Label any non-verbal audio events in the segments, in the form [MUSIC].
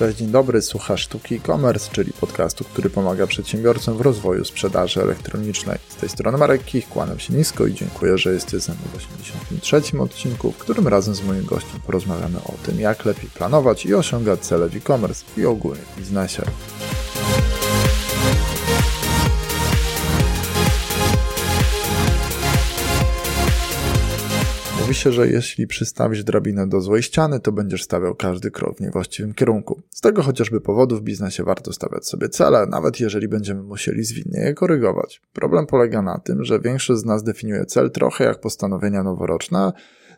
Cześć, dzień dobry, słuchasz Sztuki e-commerce, czyli podcastu, który pomaga przedsiębiorcom w rozwoju sprzedaży elektronicznej. Z tej strony Marek Kich, kłaniam się nisko i dziękuję, że jesteś ze mną w 83. odcinku, w którym razem z moim gościem porozmawiamy o tym, jak lepiej planować i osiągać cele w e-commerce i ogólnie w biznesie. Mówi się, że jeśli przystawisz drabinę do złej ściany, to będziesz stawiał każdy krok w niewłaściwym kierunku. Z tego chociażby powodu w biznesie warto stawiać sobie cele, nawet jeżeli będziemy musieli zwinnie je korygować. Problem polega na tym, że większość z nas definiuje cel trochę jak postanowienia noworoczne,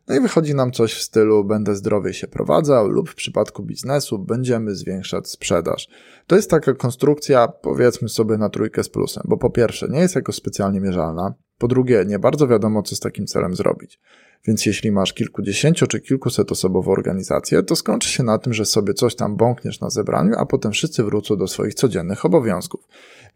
no i wychodzi nam coś w stylu będę zdrowiej się prowadzał lub w przypadku biznesu będziemy zwiększać sprzedaż. To jest taka konstrukcja, powiedzmy sobie na trójkę z plusem, bo po pierwsze nie jest jako specjalnie mierzalna, po drugie nie bardzo wiadomo co z takim celem zrobić. Więc jeśli masz kilkudziesięcio czy kilkuset osobową organizację, to skończy się na tym, że sobie coś tam bąkniesz na zebraniu, a potem wszyscy wrócą do swoich codziennych obowiązków.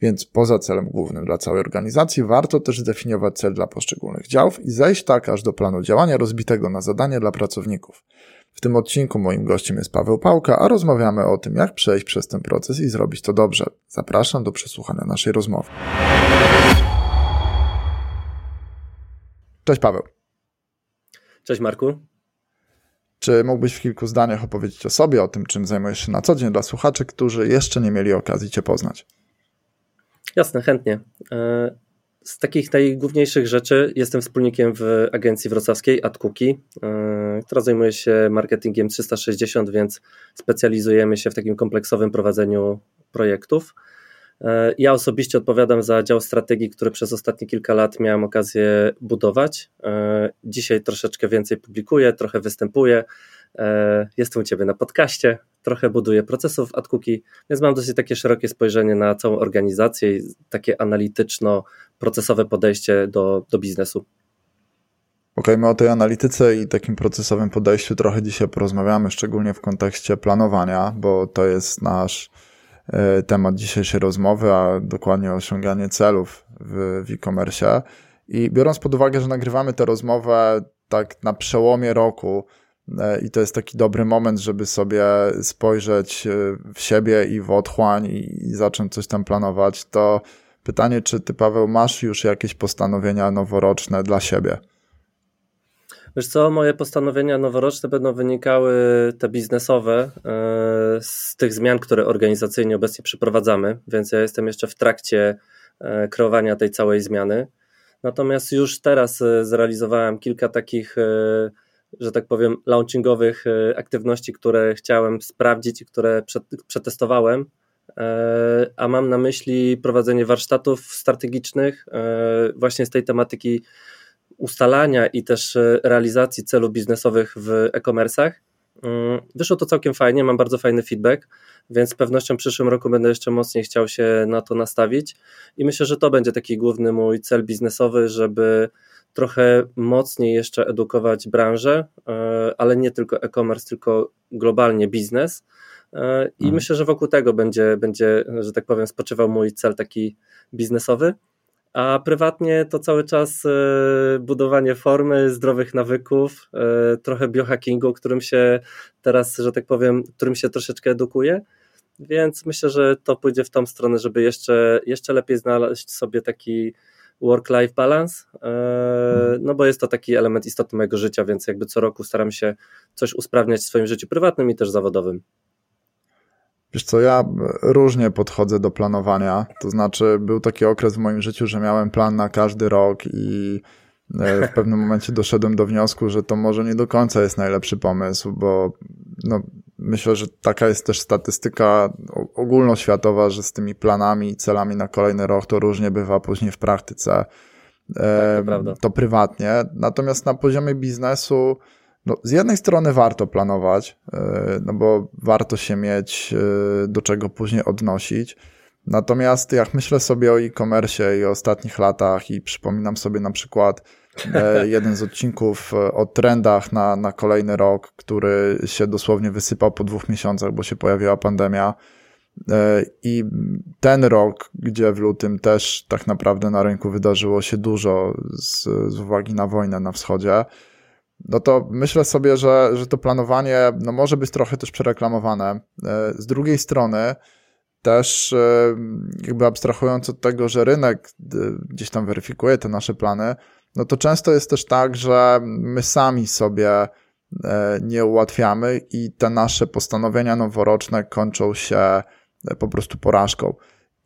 Więc poza celem głównym dla całej organizacji warto też zdefiniować cel dla poszczególnych działów i zejść tak aż do planu działania rozbitego na zadanie dla pracowników. W tym odcinku moim gościem jest Paweł Pałka, a rozmawiamy o tym, jak przejść przez ten proces i zrobić to dobrze. Zapraszam do przesłuchania naszej rozmowy. Cześć Paweł. Cześć Marku. Czy mógłbyś w kilku zdaniach opowiedzieć o sobie, o tym, czym zajmujesz się na co dzień dla słuchaczy, którzy jeszcze nie mieli okazji Cię poznać? Jasne, chętnie. E, z takich najgłówniejszych rzeczy jestem wspólnikiem w agencji wrocławskiej AdCookie, która zajmuje się marketingiem 360, więc specjalizujemy się w takim kompleksowym prowadzeniu projektów. E, ja osobiście odpowiadam za dział strategii, który przez ostatnie kilka lat miałem okazję budować. E, dzisiaj troszeczkę więcej publikuję, trochę występuję. E, jestem u Ciebie na podcaście, trochę buduję procesów AdCookie, więc mam dosyć takie szerokie spojrzenie na całą organizację i takie analityczno-procesowe podejście do, do biznesu. Okej, okay, my o tej analityce i takim procesowym podejściu trochę dzisiaj porozmawiamy, szczególnie w kontekście planowania, bo to jest nasz temat dzisiejszej rozmowy, a dokładnie osiąganie celów w, w e-commerce. I biorąc pod uwagę, że nagrywamy tę rozmowę tak na przełomie roku, e, i to jest taki dobry moment, żeby sobie spojrzeć e, w siebie i w otchłań i, i zacząć coś tam planować, to pytanie, czy ty, Paweł, masz już jakieś postanowienia noworoczne dla siebie? Wiesz co, moje postanowienia noworoczne będą wynikały te biznesowe e, z tych zmian, które organizacyjnie obecnie przeprowadzamy, więc ja jestem jeszcze w trakcie e, kreowania tej całej zmiany. Natomiast już teraz e, zrealizowałem kilka takich, że tak powiem, launchingowych aktywności, które chciałem sprawdzić i które przetestowałem. A mam na myśli prowadzenie warsztatów strategicznych właśnie z tej tematyki ustalania i też e, realizacji celów biznesowych w e-commerce'ach. Mm, wyszło to całkiem fajnie, mam bardzo fajny feedback, więc z pewnością w przyszłym roku będę jeszcze mocniej chciał się na to nastawić i myślę, że to będzie taki główny mój cel biznesowy, żeby trochę mocniej jeszcze edukować branżę, e, ale nie tylko e-commerce, tylko globalnie biznes. E, I mhm. myślę, że wokół tego będzie, będzie, że tak powiem, spoczywał mój cel taki biznesowy a prywatnie to cały czas e, budowanie formy, zdrowych nawyków, e, trochę biohackingu, którym się teraz, że tak powiem, którym się troszeczkę edukuję. Więc myślę, że to pójdzie w tą stronę, żeby jeszcze, jeszcze lepiej znaleźć sobie taki work-life balance, e, no bo jest to taki element istotny mojego życia, więc jakby co roku staram się coś usprawniać w swoim życiu prywatnym i też zawodowym. Wiesz co, ja różnie podchodzę do planowania. To znaczy, był taki okres w moim życiu, że miałem plan na każdy rok i e, w pewnym momencie doszedłem do wniosku, że to może nie do końca jest najlepszy pomysł, bo no, myślę, że taka jest też statystyka ogólnoświatowa, że z tymi planami i celami na kolejny rok to różnie bywa później w praktyce. Tak, to, to prywatnie. Natomiast na poziomie biznesu no, z jednej strony warto planować, e, no bo warto się mieć e, do czego później odnosić. Natomiast jak myślę sobie o e-commerce i o ostatnich latach i przypominam sobie na przykład e, [LAUGHS] jeden z odcinków o trendach na, na kolejny rok, który się dosłownie wysypał po dwóch miesiącach, bo się pojawiła pandemia, I ten rok, gdzie w lutym też tak naprawdę na rynku wydarzyło się dużo z, z uwagi na wojnę na wschodzie, no to myślę sobie, że, że to planowanie no może być trochę też przereklamowane. E, z drugiej strony, też e, jakby abstrahując od tego, że rynek gdzieś tam weryfikuje te nasze plany, no to często jest też tak, że my sami sobie nie ułatwiamy i te nasze postanowienia noworoczne kończą się po prostu porażką.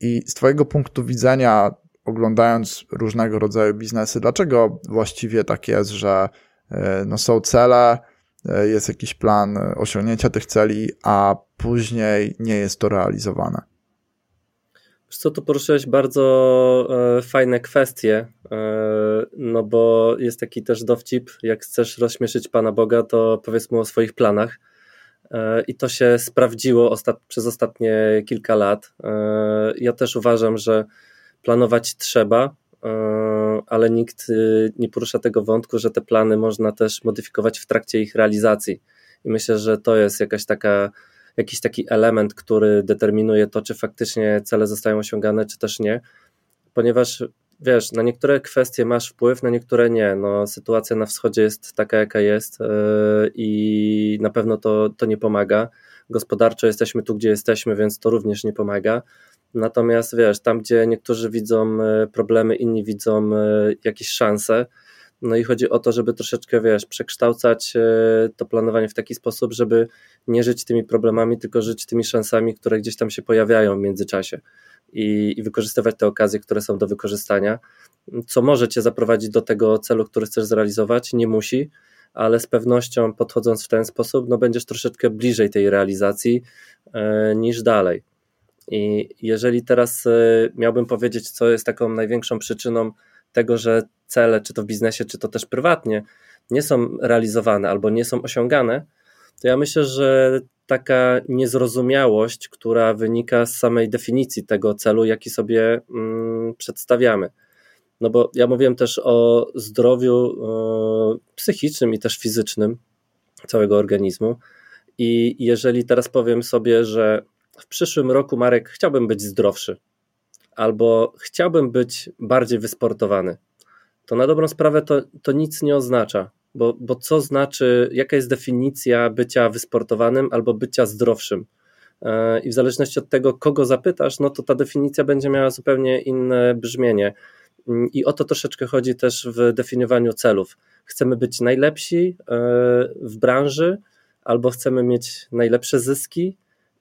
I z Twojego punktu widzenia, oglądając różnego rodzaju biznesy, dlaczego właściwie tak jest, że e, no są cele, e, jest jakiś plan osiągnięcia tych celi, a później nie jest to realizowane? Co, tu poruszyłeś bardzo e, fajne kwestie, no bo jest taki też dowcip, jak chcesz rozśmieszyć Pana Boga, to powiedz mu o swoich planach. E, i to się sprawdziło ostat przez ostatnie kilka lat. E, ja też uważam, że planować trzeba, e, ale nikt nie porusza tego wątku, że te plany można też modyfikować w trakcie ich realizacji. I myślę, że to jest jakaś taka, jakiś taki element, który determinuje to, czy faktycznie cele zostają osiągane, czy też nie, ponieważ wiesz, na niektóre kwestie masz wpływ, na niektóre nie. No, sytuacja na wschodzie jest taka, jaka jest yy, i na pewno to, to nie pomaga. Gospodarczo jesteśmy tu, gdzie jesteśmy, więc to również nie pomaga. Natomiast wiesz, tam gdzie niektórzy widzą e, problemy, inni widzą e, jakieś szanse, no i chodzi o to, żeby troszeczkę, wiesz, przekształcać to planowanie w taki sposób, żeby nie żyć tymi problemami, tylko żyć tymi szansami, które gdzieś tam się pojawiają w międzyczasie. I, i wykorzystywać te okazje, które są do wykorzystania, co może cię zaprowadzić do tego celu, który chcesz zrealizować, nie musi, ale z pewnością podchodząc w ten sposób, no będziesz troszeczkę bliżej tej realizacji e, niż dalej. I jeżeli teraz e, miałbym powiedzieć, co jest taką największą przyczyną tego, że cele, czy to w biznesie, czy to też prywatnie, nie są realizowane albo nie są osiągane, to ja myślę, że taka niezrozumiałość, która wynika z samej definicji tego celu, jaki sobie mm, przedstawiamy. No bo ja mówiłem też o zdrowiu y, psychicznym i też fizycznym całego organizmu. I jeżeli teraz powiem sobie, że w przyszłym roku, Marek, chciałbym być zdrowszy, albo chciałbym być bardziej wysportowany, to na dobrą sprawę to, to nic nie oznacza, bo, bo co znaczy, jaka jest definicja bycia wysportowanym albo bycia zdrowszym? E, I w zależności od tego, kogo zapytasz, no to ta definicja będzie miała zupełnie inne brzmienie. Mm, I o to troszeczkę chodzi też w definiowaniu celów. Chcemy być najlepsi e, w branży, albo chcemy mieć najlepsze zyski,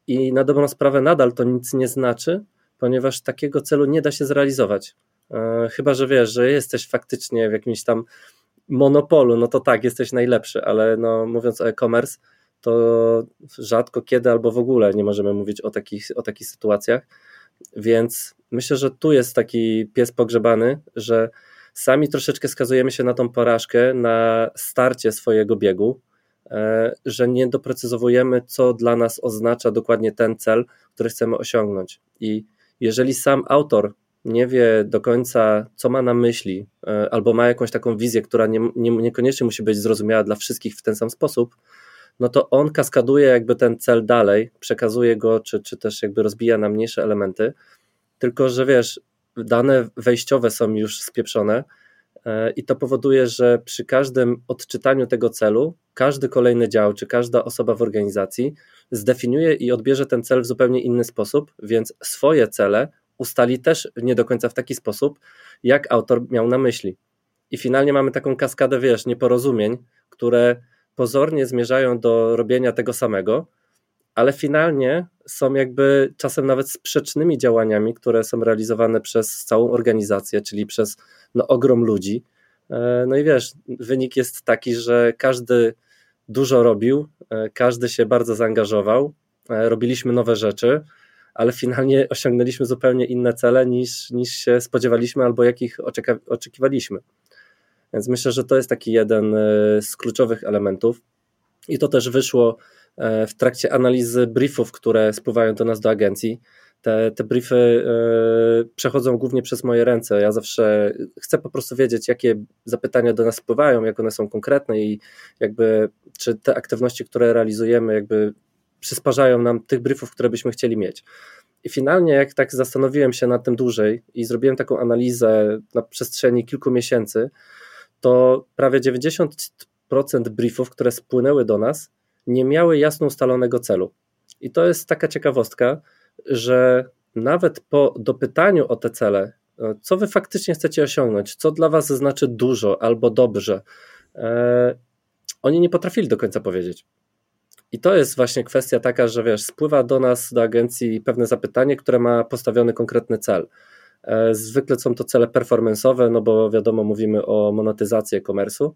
i na dobrą sprawę nadal to nic nie znaczy, ponieważ takiego celu nie da się zrealizować. E, chyba, że wiesz, że jesteś faktycznie w jakimś tam monopolu, no to tak, jesteś najlepszy, ale no, mówiąc o e-commerce, to rzadko kiedy albo w ogóle nie możemy mówić o takich, o takich sytuacjach. Więc myślę, że tu jest taki pies pogrzebany, że sami troszeczkę skazujemy się na tą porażkę na starcie swojego biegu, że nie doprecyzowujemy, co dla nas oznacza dokładnie ten cel, który chcemy osiągnąć. I jeżeli sam autor nie wie do końca, co ma na myśli, e, albo ma jakąś taką wizję, która nie, nie, niekoniecznie musi być zrozumiała dla wszystkich w ten sam sposób, no to on kaskaduje jakby ten cel dalej, przekazuje go, czy, czy też jakby rozbija na mniejsze elementy, tylko że wiesz, dane wejściowe są już spieprzone e, i to powoduje, że przy każdym odczytaniu tego celu, każdy kolejny dział, czy każda osoba w organizacji zdefiniuje i odbierze ten cel w zupełnie inny sposób, więc swoje cele ustali też nie do końca w taki sposób, jak autor miał na myśli. I finalnie mamy taką kaskadę, wiesz, nieporozumień, które pozornie zmierzają do robienia tego samego, ale finalnie są jakby czasem nawet sprzecznymi działaniami, które są realizowane przez całą organizację, czyli przez no, ogrom ludzi. E, no i wiesz, wynik jest taki, że każdy dużo robił, e, każdy się bardzo zaangażował, e, robiliśmy nowe rzeczy, ale finalnie osiągnęliśmy zupełnie inne cele niż, niż się spodziewaliśmy albo jakich oczekiwaliśmy. Więc myślę, że to jest taki jeden z kluczowych elementów. I to też wyszło w trakcie analizy briefów, które spływają do nas do agencji. Te, te briefy e, przechodzą głównie przez moje ręce. Ja zawsze chcę po prostu wiedzieć, jakie zapytania do nas spływają, jak one są konkretne i jakby czy te aktywności, które realizujemy, jakby przysparzają nam tych briefów, które byśmy chcieli mieć. I finalnie, jak tak zastanowiłem się nad tym dłużej i zrobiłem taką analizę na przestrzeni kilku miesięcy, to prawie 90% briefów, które spłynęły do nas, nie miały jasno ustalonego celu. I to jest taka ciekawostka, że nawet po dopytaniu o te cele, e, co wy faktycznie chcecie osiągnąć, co dla was znaczy dużo albo dobrze, e, oni nie potrafili do końca powiedzieć. I to jest właśnie kwestia taka, że wiesz, spływa do nas, do agencji pewne zapytanie, które ma postawiony konkretny cel. E, zwykle są to cele performance'owe, no bo wiadomo, mówimy o monetyzacji e-commerce'u,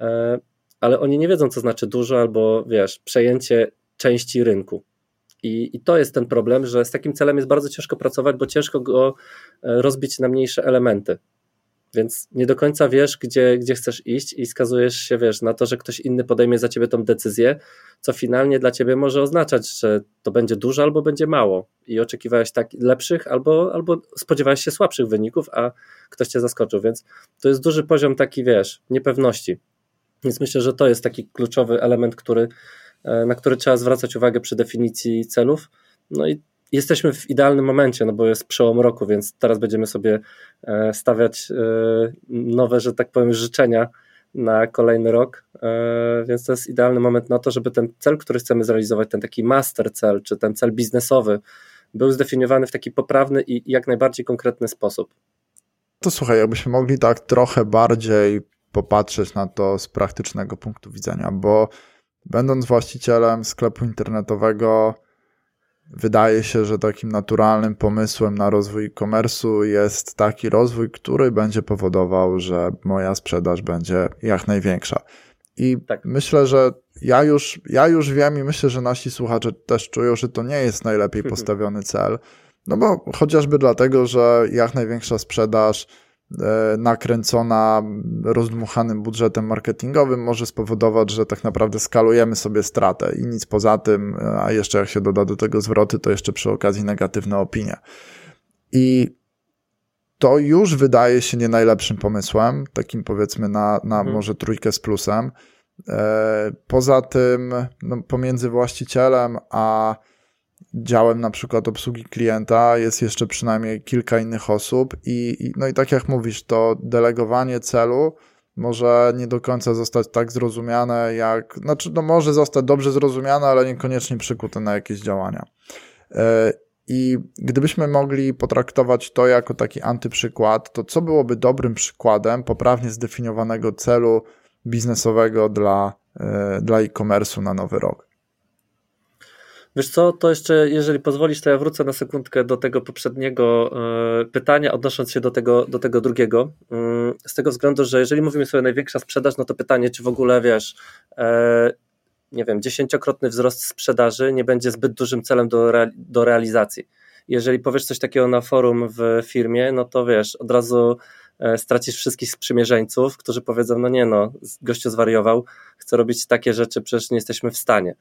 e, ale oni nie wiedzą, co znaczy dużo albo wiesz, przejęcie części rynku. I, I to jest ten problem, że z takim celem jest bardzo ciężko pracować, bo ciężko go e, rozbić na mniejsze elementy. Więc nie do końca wiesz, gdzie, gdzie chcesz iść i skazujesz się, wiesz, na to, że ktoś inny podejmie za ciebie tą decyzję, co finalnie dla ciebie może oznaczać, że to będzie dużo albo będzie mało i oczekiwałeś tak lepszych albo, albo spodziewałeś się słabszych wyników, a ktoś cię zaskoczył, więc to jest duży poziom taki, wiesz, niepewności. Więc myślę, że to jest taki kluczowy element, który, e, na który trzeba zwracać uwagę przy definicji celów. No i jesteśmy w idealnym momencie, no bo jest przełom roku, więc teraz będziemy sobie e, stawiać e, nowe, że tak powiem, życzenia na kolejny rok, więc to jest idealny moment na to, żeby ten cel, który chcemy zrealizować, ten taki master cel, czy ten cel biznesowy, był zdefiniowany w taki poprawny i jak najbardziej konkretny sposób. To słuchaj, jakbyśmy mogli tak trochę bardziej popatrzeć na to z praktycznego punktu widzenia, bo będąc właścicielem sklepu internetowego, Wydaje się, że takim naturalnym pomysłem na rozwój e-commerce'u jest taki rozwój, który będzie powodował, że moja sprzedaż będzie jak największa. I tak. myślę, że ja już, ja już wiem i myślę, że nasi słuchacze też czują, że to nie jest najlepiej [LAUGHS] postawiony cel. No bo chociażby dlatego, że jak największa sprzedaż nakręcona rozdmuchanym budżetem marketingowym może spowodować, że tak naprawdę skalujemy sobie stratę i nic poza tym, a jeszcze jak się doda do tego zwroty, to jeszcze przy okazji negatywne opinie. I to już wydaje się nie najlepszym pomysłem, takim powiedzmy na, na mhm. może trójkę z plusem. E, poza tym, no, pomiędzy właścicielem a działem na przykład obsługi klienta jest jeszcze przynajmniej kilka innych osób i, i, no i tak jak mówisz, to delegowanie celu może nie do końca zostać tak zrozumiane jak, znaczy no może zostać dobrze zrozumiane, ale niekoniecznie przykute na jakieś działania. E, I gdybyśmy mogli potraktować to jako taki antyprzykład, to co byłoby dobrym przykładem poprawnie zdefiniowanego celu biznesowego dla, e, dla e-commerce'u na nowy rok? Wiesz co, to jeszcze, jeżeli pozwolisz, to ja wrócę na sekundkę do tego poprzedniego e, pytania, odnosząc się do tego, do tego drugiego. Mm, z tego względu, że jeżeli mówimy sobie największa sprzedaż, no to pytanie, czy w ogóle wiesz, e, nie wiem, dziesięciokrotny wzrost sprzedaży nie będzie zbyt dużym celem do, do realizacji. Jeżeli powiesz coś takiego na forum w firmie, no to wiesz, od razu e, stracisz wszystkich sprzymierzeńców, którzy powiedzą, no nie no, gościu zwariował, chce robić takie rzeczy, przecież nie jesteśmy w stanie.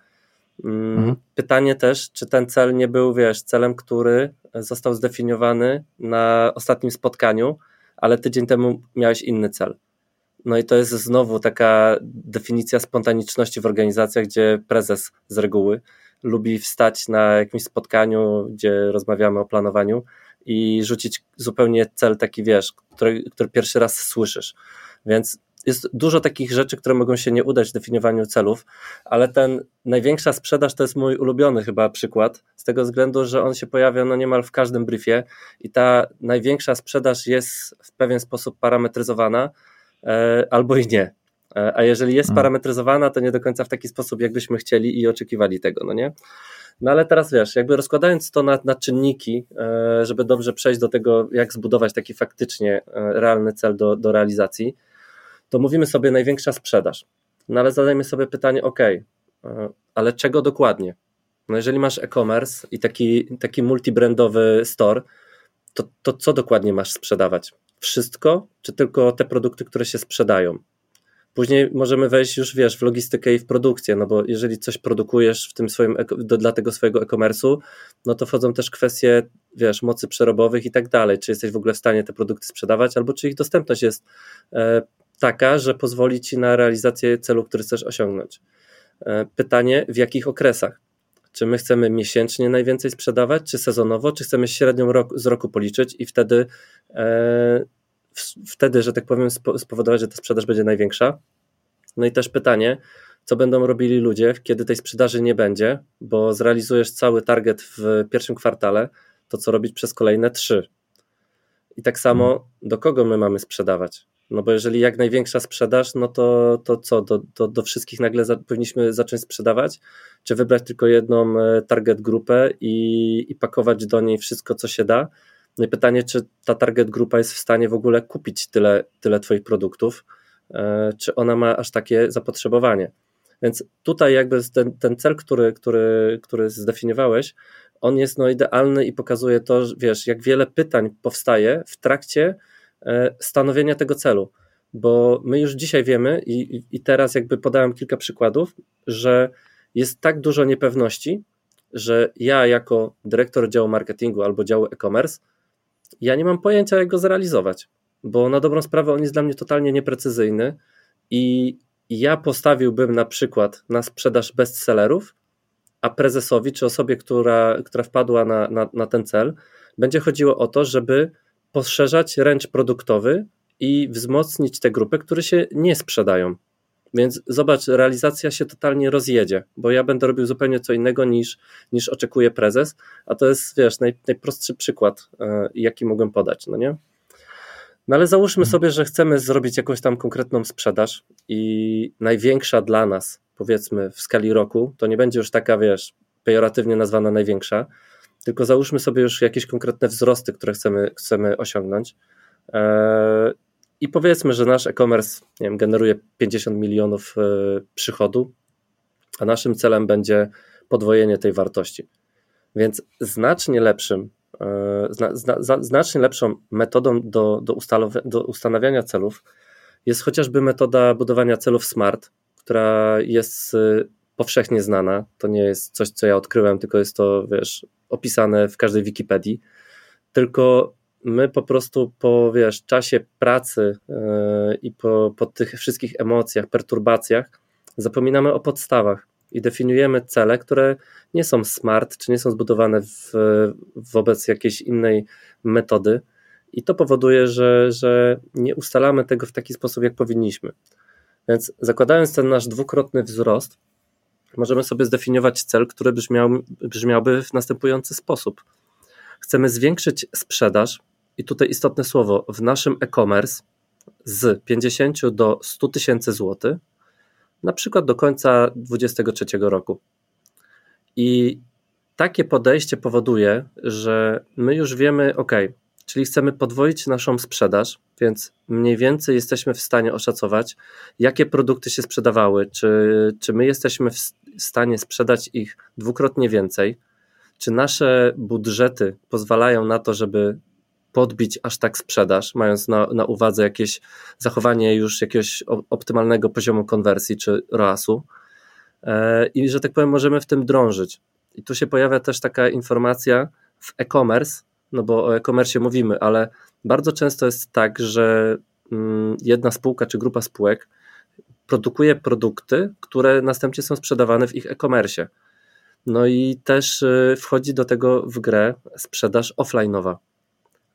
Mm, mhm. Pytanie też, czy ten cel nie był, wiesz, celem, który został zdefiniowany na ostatnim spotkaniu, ale tydzień temu miałeś inny cel. No i to jest znowu taka definicja spontaniczności w organizacjach, gdzie prezes z reguły lubi wstać na jakimś spotkaniu, gdzie rozmawiamy o planowaniu i rzucić zupełnie cel taki, wiesz, który, który pierwszy raz słyszysz. Więc jest dużo takich rzeczy, które mogą się nie udać w definiowaniu celów, ale ten największa sprzedaż to jest mój ulubiony chyba przykład, z tego względu, że on się pojawia no niemal w każdym briefie i ta największa sprzedaż jest w pewien sposób parametryzowana e, albo i nie. E, a jeżeli jest hmm. parametryzowana, to nie do końca w taki sposób, jakbyśmy chcieli i oczekiwali tego, no nie? No ale teraz wiesz, jakby rozkładając to na, na czynniki, e, żeby dobrze przejść do tego, jak zbudować taki faktycznie realny cel do, do realizacji, to mówimy sobie największa sprzedaż. No ale zadajmy sobie pytanie, ok, e, ale czego dokładnie? No jeżeli masz e-commerce i taki, taki multibrandowy store, to, to co dokładnie masz sprzedawać? Wszystko, czy tylko te produkty, które się sprzedają? Później możemy wejść już, wiesz, w logistykę i w produkcję, no bo jeżeli coś produkujesz w tym swoim, do, dla tego swojego e-commerce'u, no to wchodzą też kwestie, wiesz, mocy przerobowych i tak dalej, czy jesteś w ogóle w stanie te produkty sprzedawać, albo czy ich dostępność jest e, taka, że pozwoli ci na realizację celu, który chcesz osiągnąć. E, pytanie, w jakich okresach? Czy my chcemy miesięcznie najwięcej sprzedawać, czy sezonowo, czy chcemy średnią rok, z roku policzyć i wtedy, e, wtedy, że tak powiem, spowodować, że ta sprzedaż będzie największa. No i też pytanie, co będą robili ludzie, kiedy tej sprzedaży nie będzie, bo zrealizujesz cały target w pierwszym kwartale, to co robić przez kolejne trzy. I tak samo, hmm. do kogo my mamy sprzedawać? No bo jeżeli jak największa sprzedaż, no to, to co, do, do, do wszystkich nagle za, powinniśmy zacząć sprzedawać? Czy wybrać tylko jedną e, target grupę i, i pakować do niej wszystko, co się da? No i pytanie, czy ta target grupa jest w stanie w ogóle kupić tyle, tyle Twoich produktów? E, czy ona ma aż takie zapotrzebowanie? Więc tutaj jakby ten, ten cel, który, który, który zdefiniowałeś, on jest no idealny i pokazuje to, że wiesz, jak wiele pytań powstaje w trakcie stanowienia tego celu. Bo my już dzisiaj wiemy i, i teraz jakby podałem kilka przykładów, że jest tak dużo niepewności, że ja jako dyrektor działu marketingu albo działu e-commerce, ja nie mam pojęcia, jak go zrealizować, bo na dobrą sprawę on jest dla mnie totalnie nieprecyzyjny i ja postawiłbym na przykład na sprzedaż bestsellerów, a prezesowi czy osobie, która, która wpadła na, na, na ten cel, będzie chodziło o to, żeby poszerzać ręcz produktowy i wzmocnić te grupy, które się nie sprzedają. Więc zobacz, realizacja się totalnie rozjedzie, bo ja będę robił zupełnie co innego niż, niż oczekuje prezes, a to jest, wiesz, naj, najprostszy przykład, e, jaki mogłem podać, no nie? No ale załóżmy mhm. sobie, że chcemy zrobić jakąś tam konkretną sprzedaż i największa dla nas, powiedzmy w skali roku, to nie będzie już taka, wiesz, pejoratywnie nazwana największa, tylko załóżmy sobie już jakieś konkretne wzrosty, które chcemy, chcemy osiągnąć. Eee, I powiedzmy, że nasz e-commerce nie wiem, generuje 50 milionów e, przychodu, a naszym celem będzie podwojenie tej wartości. Więc znacznie lepszym E, zna, zna, znacznie lepszą metodą do, do, do ustanawiania celów jest chociażby metoda budowania celów SMART, która jest e, powszechnie znana. To nie jest coś, co ja odkryłem, tylko jest to, wiesz, opisane w każdej Wikipedii. Tylko my po prostu po, wiesz, czasie pracy yy, i po, po tych wszystkich emocjach, perturbacjach zapominamy o podstawach i definiujemy cele, które nie są smart, czy nie są zbudowane w, wobec jakiejś innej metody. I to powoduje, że, że nie ustalamy tego w taki sposób, jak powinniśmy. Więc zakładając ten nasz dwukrotny wzrost, możemy sobie zdefiniować cel, który brzmiał, brzmiałby w następujący sposób. Chcemy zwiększyć sprzedaż, i tutaj istotne słowo, w naszym e-commerce z 50 do 100 tysięcy złotych na przykład do końca 2023 roku. I takie podejście powoduje, że my już wiemy, ok, czyli chcemy podwoić naszą sprzedaż, więc mniej więcej jesteśmy w stanie oszacować, jakie produkty się sprzedawały, czy, czy my jesteśmy w stanie sprzedać ich dwukrotnie więcej, czy nasze budżety pozwalają na to, żeby podbić aż tak sprzedaż, mając na, na uwadze jakieś zachowanie już jakiegoś optymalnego poziomu konwersji czy ROAS-u. E, I że tak powiem, możemy w tym drążyć. I tu się pojawia też taka informacja w e-commerce, no bo o e-commerce mówimy, ale bardzo często jest tak, że mm, jedna spółka czy grupa spółek produkuje produkty, które następnie są sprzedawane w ich e-commerce. No i też y, wchodzi do tego w grę sprzedaż offline'owa.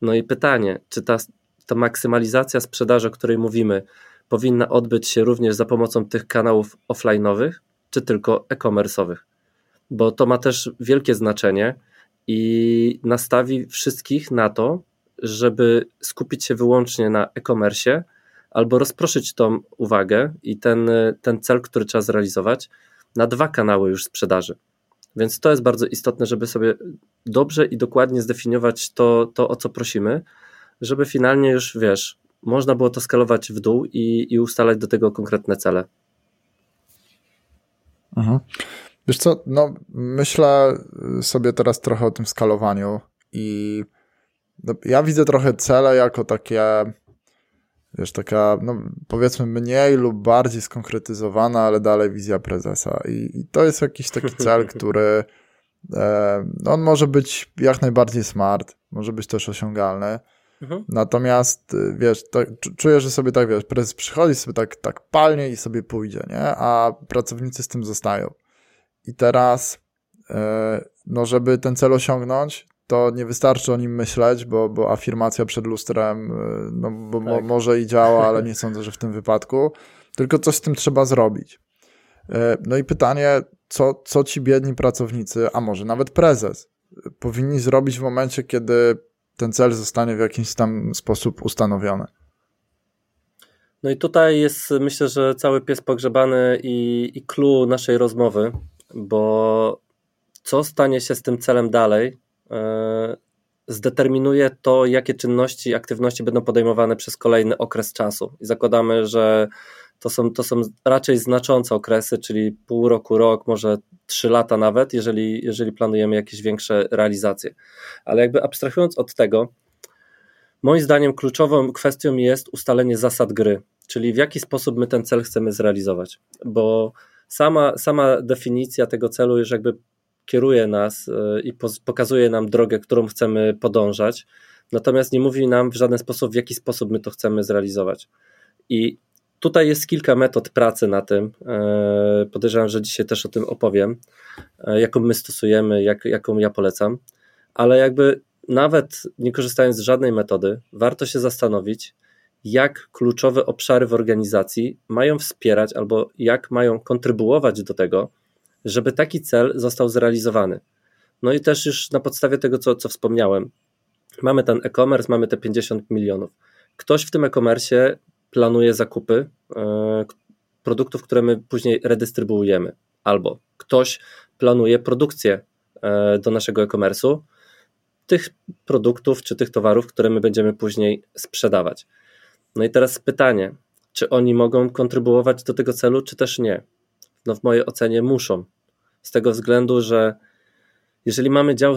No i pytanie, czy ta, ta maksymalizacja sprzedaży, o której mówimy, powinna odbyć się również za pomocą tych kanałów offline'owych, czy tylko e-commerce'owych? Bo to ma też wielkie znaczenie i nastawi wszystkich na to, żeby skupić się wyłącznie na e-commerce albo rozproszyć tą uwagę i ten, ten cel, który trzeba zrealizować, na dwa kanały już sprzedaży. Więc to jest bardzo istotne, żeby sobie dobrze i dokładnie zdefiniować to, to o co prosimy, żeby finalnie już wiesz, można było to skalować w dół i, i ustalać do tego konkretne cele. Mhm. Wiesz co, no myślę sobie teraz trochę o tym skalowaniu i no, ja widzę trochę cele jako takie wiesz, taka, no powiedzmy mniej lub bardziej skonkretyzowana, ale dalej wizja prezesa. I, i to jest jakiś taki cel, [LAUGHS] który e, no, on może być jak najbardziej smart, może być też osiągalny. Mhm. Natomiast, wiesz, tak, czuję, że sobie tak, wiesz, prezes przychodzi sobie tak, tak palnie i sobie pójdzie, nie? A pracownicy z tym zostają. I teraz no żeby ten cel osiągnąć, to nie wystarczy o nim myśleć, bo, bo afirmacja przed lustrem no, bo tak. mo, może i działa, ale [LAUGHS] nie sądzę, że w tym wypadku. Tylko coś z tym trzeba zrobić. No i pytanie, co, co ci biedni pracownicy, a może nawet prezes, powinni zrobić w momencie, kiedy ten cel zostanie w jakiś tam sposób ustanowiony? No i tutaj jest myślę, że cały pies pogrzebany i, i clue naszej rozmowy, bo co stanie się z tym celem dalej, e, zdeterminuje to, jakie czynności, aktywności będą podejmowane przez kolejny okres czasu. I zakładamy, że to są, to są raczej znaczące okresy, czyli pół roku, rok, może trzy lata nawet, jeżeli, jeżeli planujemy jakieś większe realizacje. Ale jakby abstrahując od tego, moim zdaniem kluczową kwestią jest ustalenie zasad gry, czyli w jaki sposób my ten cel chcemy zrealizować, bo sama, sama definicja tego celu już jakby kieruje nas e, i pokazuje nam drogę, którą chcemy podążać, natomiast nie mówi nam w żaden sposób, w jaki sposób my to chcemy zrealizować. I Tutaj jest kilka metod pracy na tym. E, podejrzewam, że dzisiaj też o tym opowiem, e, jaką my stosujemy, jak, jaką ja polecam, ale jakby nawet nie korzystając z żadnej metody, warto się zastanowić, jak kluczowe obszary w organizacji mają wspierać albo jak mają kontrybuować do tego, żeby taki cel został zrealizowany. No i też już na podstawie tego, co, co wspomniałem, mamy ten e-commerce, mamy te 50 milionów. Ktoś w tym e-commerce planuje zakupy e, produktów, które my później redystrybuujemy, albo ktoś planuje produkcję e, do naszego e-commerce'u tych produktów czy tych towarów, które my będziemy później sprzedawać. No i teraz pytanie, czy oni mogą kontrybuować do tego celu, czy też nie? No w mojej ocenie muszą. Z tego względu, że jeżeli mamy dział,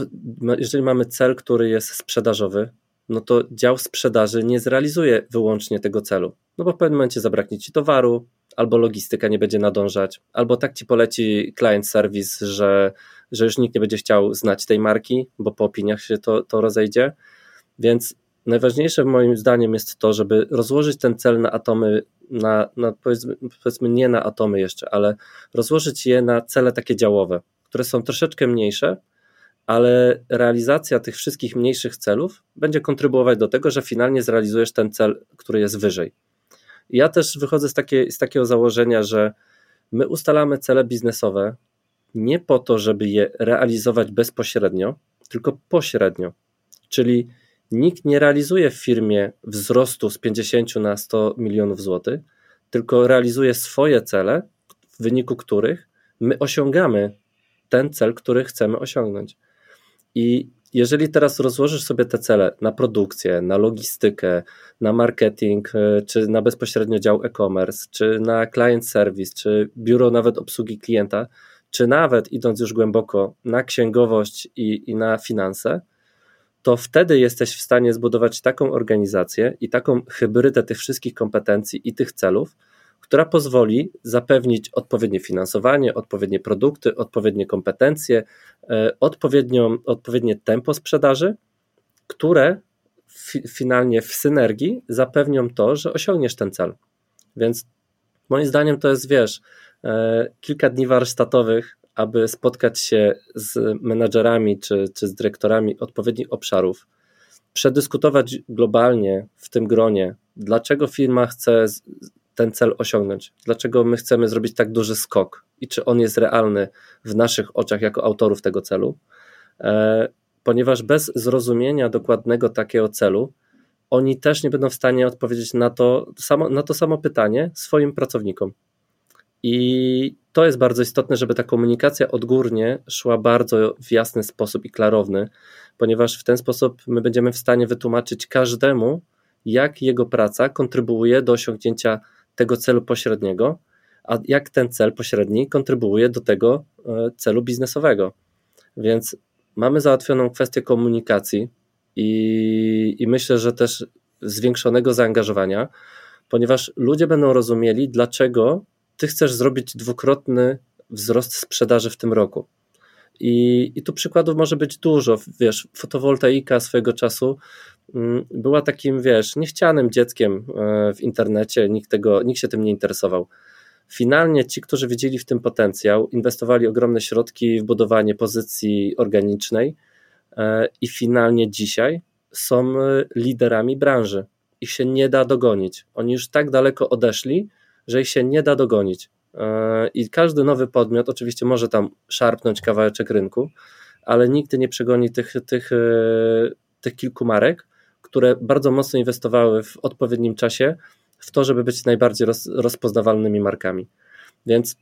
jeżeli mamy cel, który jest sprzedażowy, no to dział sprzedaży nie zrealizuje wyłącznie tego celu. No bo w pewnym momencie zabraknie ci towaru, albo logistyka nie będzie nadążać, albo tak ci poleci client service, że, że już nikt nie będzie chciał znać tej marki, bo po opiniach się to, to rozejdzie. Więc najważniejsze moim zdaniem jest to, żeby rozłożyć ten cel na atomy, na, na powiedzmy, powiedzmy nie na atomy jeszcze, ale rozłożyć je na cele takie działowe, które są troszeczkę mniejsze, ale realizacja tych wszystkich mniejszych celów będzie kontrybuować do tego, że finalnie zrealizujesz ten cel, który jest wyżej. Ja też wychodzę z, takie, z takiego założenia, że my ustalamy cele biznesowe nie po to, żeby je realizować bezpośrednio, tylko pośrednio. Czyli nikt nie realizuje w firmie wzrostu z 50 na 100 milionów złotych, tylko realizuje swoje cele, w wyniku których my osiągamy ten cel, który chcemy osiągnąć. I jeżeli teraz rozłożysz sobie te cele na produkcję, na logistykę, na marketing, e, czy na bezpośrednio dział e-commerce, czy na client service, czy biuro nawet obsługi klienta, czy nawet idąc już głęboko na księgowość i, i na finanse, to wtedy jesteś w stanie zbudować taką organizację i taką hybrydę tych wszystkich kompetencji i tych celów, która pozwoli zapewnić odpowiednie finansowanie, odpowiednie produkty, odpowiednie kompetencje, e, odpowiednią, odpowiednie tempo sprzedaży, które fi, finalnie w synergii zapewnią to, że osiągniesz ten cel. Więc moim zdaniem to jest, wiesz, e, kilka dni warsztatowych, aby spotkać się z menadżerami czy, czy z dyrektorami odpowiednich obszarów, przedyskutować globalnie w tym gronie, dlaczego firma chce ten cel osiągnąć? Dlaczego my chcemy zrobić tak duży skok i czy on jest realny w naszych oczach jako autorów tego celu? E, ponieważ bez zrozumienia dokładnego takiego celu, oni też nie będą w stanie odpowiedzieć na to samo, na to samo pytanie swoim pracownikom. I to jest bardzo istotne, żeby ta komunikacja odgórnie szła bardzo w jasny sposób i klarowny, ponieważ w ten sposób my będziemy w stanie wytłumaczyć każdemu, jak jego praca kontrybuuje do osiągnięcia tego celu pośredniego, a jak ten cel pośredni kontrybuuje do tego e, celu biznesowego. Więc mamy załatwioną kwestię komunikacji i, i myślę, że też zwiększonego zaangażowania, ponieważ ludzie będą rozumieli, dlaczego ty chcesz zrobić dwukrotny wzrost sprzedaży w tym roku. I, I tu przykładów może być dużo. Wiesz, fotowoltaika swojego czasu mm, była takim, wiesz, niechcianym dzieckiem e, w internecie, nikt, tego, nikt się tym nie interesował. Finalnie ci, którzy widzieli w tym potencjał, inwestowali ogromne środki w budowanie pozycji organicznej e, i finalnie dzisiaj są liderami branży. Ich się nie da dogonić. Oni już tak daleko odeszli, że ich się nie da dogonić. E, I każdy nowy podmiot oczywiście może tam szarpnąć kawałeczek rynku, ale nigdy nie przegoni tych, tych, e, tych kilku marek, które bardzo mocno inwestowały w odpowiednim czasie w to, żeby być najbardziej roz, rozpoznawalnymi markami. Więc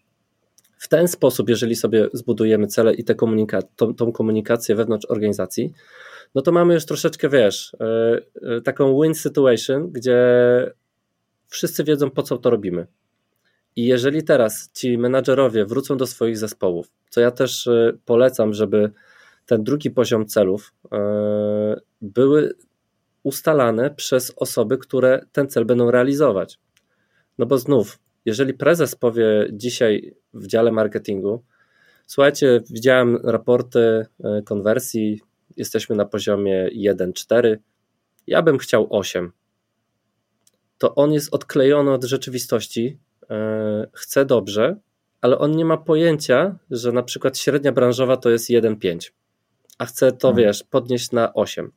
w ten sposób, jeżeli sobie zbudujemy cele i tę komunika tą, tą komunikację wewnątrz organizacji, no to mamy już troszeczkę, wiesz, e, taką win situation, gdzie wszyscy wiedzą, po co to robimy. I jeżeli teraz ci menadżerowie wrócą do swoich zespołów, co ja też e, polecam, żeby ten drugi poziom celów e, były ustalane przez osoby, które ten cel będą realizować. No bo znów, jeżeli prezes powie dzisiaj w dziale marketingu, słuchajcie, widziałem raporty e, konwersji, jesteśmy na poziomie 1,4, ja bym chciał 8. To on jest odklejony od rzeczywistości, chce dobrze, ale on nie ma pojęcia, że na przykład średnia branżowa to jest 1,5, a chce to, hmm. wiesz, podnieść na 8.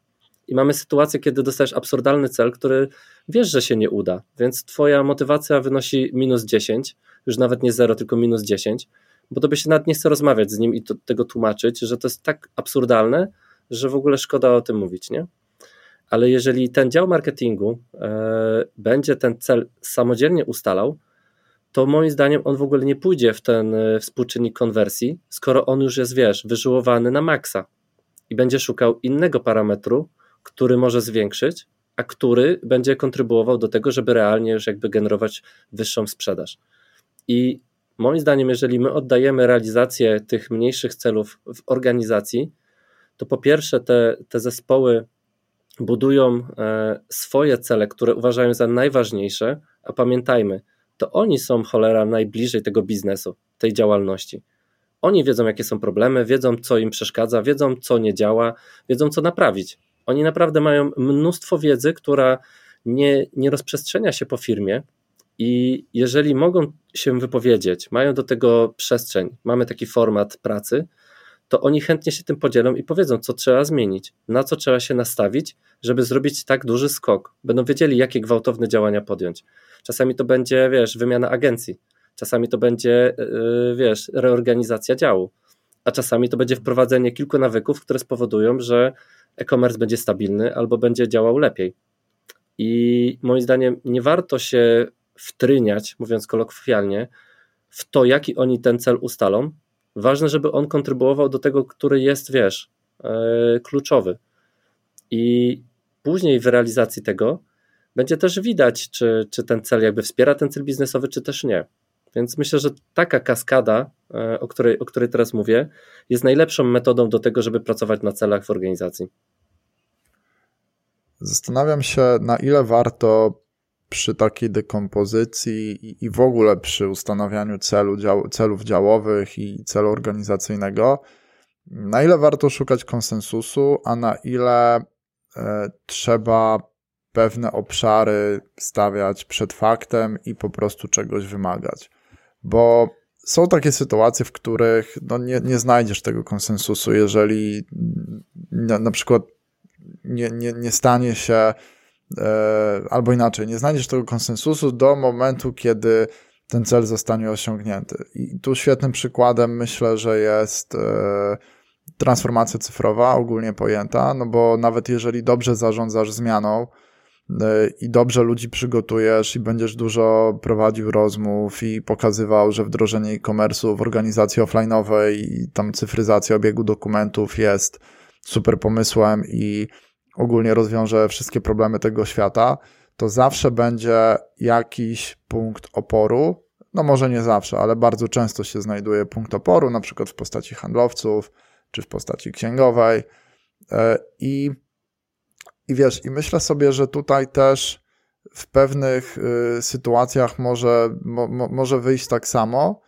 I mamy sytuację, kiedy dostajesz absurdalny cel, który wiesz, że się nie uda, więc twoja motywacja wynosi minus 10, już nawet nie 0, tylko minus 10, bo by się nawet nie chce rozmawiać z nim i to, tego tłumaczyć, że to jest tak absurdalne, że w ogóle szkoda o tym mówić, nie? Ale jeżeli ten dział marketingu e, będzie ten cel samodzielnie ustalał, to moim zdaniem on w ogóle nie pójdzie w ten e, współczynnik konwersji, skoro on już jest, wiesz, wyżyłowany na maksa i będzie szukał innego parametru, który może zwiększyć, a który będzie kontrybuował do tego, żeby realnie już jakby generować wyższą sprzedaż. I moim zdaniem, jeżeli my oddajemy realizację tych mniejszych celów w organizacji, to po pierwsze te, te zespoły budują e, swoje cele, które uważają za najważniejsze, a pamiętajmy, to oni są cholera najbliżej tego biznesu, tej działalności. Oni wiedzą, jakie są problemy, wiedzą, co im przeszkadza, wiedzą, co nie działa, wiedzą, co naprawić. Oni naprawdę mają mnóstwo wiedzy, która nie, nie rozprzestrzenia się po firmie. I jeżeli mogą się wypowiedzieć, mają do tego przestrzeń, mamy taki format pracy, to oni chętnie się tym podzielą i powiedzą, co trzeba zmienić, na co trzeba się nastawić, żeby zrobić tak duży skok. Będą wiedzieli, jakie gwałtowne działania podjąć. Czasami to będzie, wiesz, wymiana agencji, czasami to będzie, yy, wiesz, reorganizacja działu, a czasami to będzie wprowadzenie kilku nawyków, które spowodują, że e-commerce będzie stabilny albo będzie działał lepiej. I moim zdaniem nie warto się wtryniać, mówiąc kolokwialnie, w to, jaki oni ten cel ustalą. Ważne, żeby on kontrybuował do tego, który jest, wiesz, yy, kluczowy. I później w realizacji tego będzie też widać, czy, czy ten cel jakby wspiera ten cel biznesowy, czy też nie. Więc myślę, że taka kaskada, e, o której, o której teraz mówię, jest najlepszą metodą do tego, żeby pracować na celach w organizacji. Zastanawiam się, na ile warto przy takiej dekompozycji i, w ogóle przy ustanawianiu celu, dział, celów działowych i celu organizacyjnego, na ile warto szukać konsensusu, a na ile e, trzeba pewne obszary stawiać przed faktem i po prostu czegoś wymagać. Bo są takie sytuacje, w których no nie, nie znajdziesz tego konsensusu, jeżeli na, na przykład nie, nie, nie stanie się, albo inaczej, nie znajdziesz tego konsensusu do momentu, kiedy ten cel zostanie osiągnięty. I tu świetnym przykładem myślę, że jest e, transformacja cyfrowa, ogólnie pojęta, no bo nawet jeżeli dobrze zarządzasz zmianą, i dobrze ludzi przygotujesz i będziesz dużo prowadził rozmów i pokazywał, że wdrożenie e-commerce'u w organizacji offline'owej i tam cyfryzacja obiegu dokumentów jest super pomysłem i ogólnie rozwiąże wszystkie problemy tego świata, to zawsze będzie jakiś punkt oporu. No może nie zawsze, ale bardzo często się znajduje punkt oporu, na przykład w postaci handlowców czy w postaci księgowej. E, I i wiesz, i myślę sobie, że tutaj też w pewnych y, sytuacjach może, mo, może wyjść tak samo,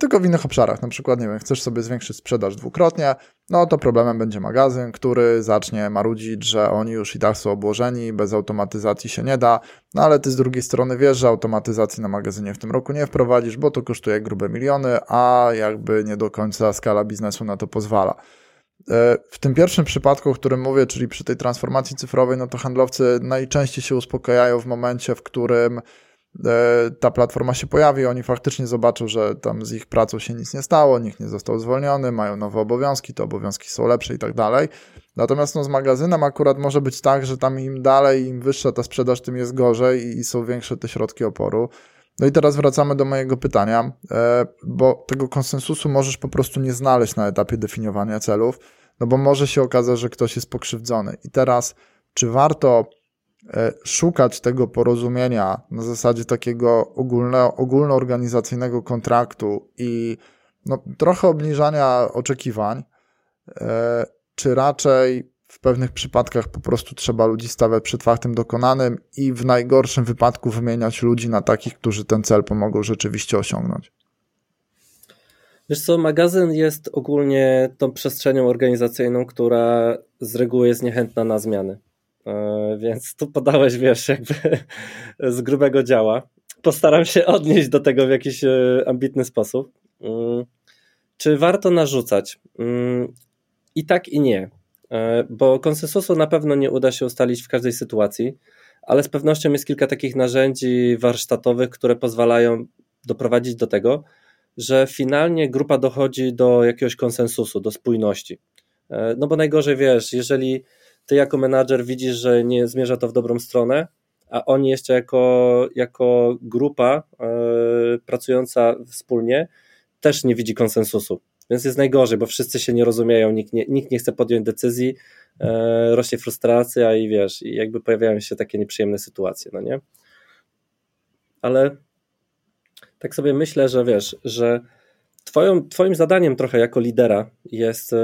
tylko w innych obszarach. Na przykład, nie wiem, chcesz sobie zwiększyć sprzedaż dwukrotnie, no to problemem będzie magazyn, który zacznie marudzić, że oni już i tak są obłożeni, bez automatyzacji się nie da, no ale ty z drugiej strony wiesz, że automatyzacji na magazynie w tym roku nie wprowadzisz, bo to kosztuje grube miliony, a jakby nie do końca skala biznesu na to pozwala. E, w tym pierwszym przypadku, o którym mówię, czyli przy tej transformacji cyfrowej, no to handlowcy najczęściej się uspokajają w momencie, w którym ta platforma się pojawi, oni faktycznie zobaczą, że tam z ich pracą się nic nie stało, nikt nie został zwolniony, mają nowe obowiązki, te obowiązki są lepsze i tak dalej. Natomiast no, z magazynem akurat może być tak, że tam im dalej, im wyższa ta sprzedaż, tym jest gorzej i, i są większe te środki oporu. No i teraz wracamy do mojego pytania, e, bo tego konsensusu możesz po prostu nie znaleźć na etapie definiowania celów, no bo może się okazać, że ktoś jest pokrzywdzony. I teraz, czy warto E, szukać tego porozumienia na zasadzie takiego ogólno, ogólnoorganizacyjnego kontraktu i no, trochę obniżania oczekiwań, e, czy raczej w pewnych przypadkach po prostu trzeba ludzi stawiać przed faktem dokonanym i w najgorszym wypadku wymieniać ludzi na takich, którzy ten cel pomogą rzeczywiście osiągnąć? Wiesz co, magazyn jest ogólnie tą przestrzenią organizacyjną, która z reguły jest niechętna na zmiany. E, więc tu podałeś, wiesz, jakby [LAUGHS] z grubego działa. Postaram się odnieść do tego w jakiś e, ambitny sposób. Mm, czy warto narzucać? Mm, I tak, i nie. E, bo konsensusu na pewno nie uda się ustalić w każdej sytuacji, ale z pewnością jest kilka takich narzędzi warsztatowych, które pozwalają doprowadzić do tego, że finalnie grupa dochodzi do jakiegoś konsensusu, do spójności. No bo najgorzej wiesz, jeżeli ty jako menadżer widzisz, że nie zmierza to w dobrą stronę, a oni jeszcze jako, jako grupa yy, pracująca wspólnie też nie widzi konsensusu. Więc jest najgorzej, bo wszyscy się nie rozumieją, nikt nie, nikt nie chce podjąć decyzji, yy, rośnie frustracja i wiesz, i jakby pojawiają się takie nieprzyjemne sytuacje, no nie? Ale tak sobie myślę, że wiesz, że Twoją, twoim zadaniem trochę jako lidera jest e,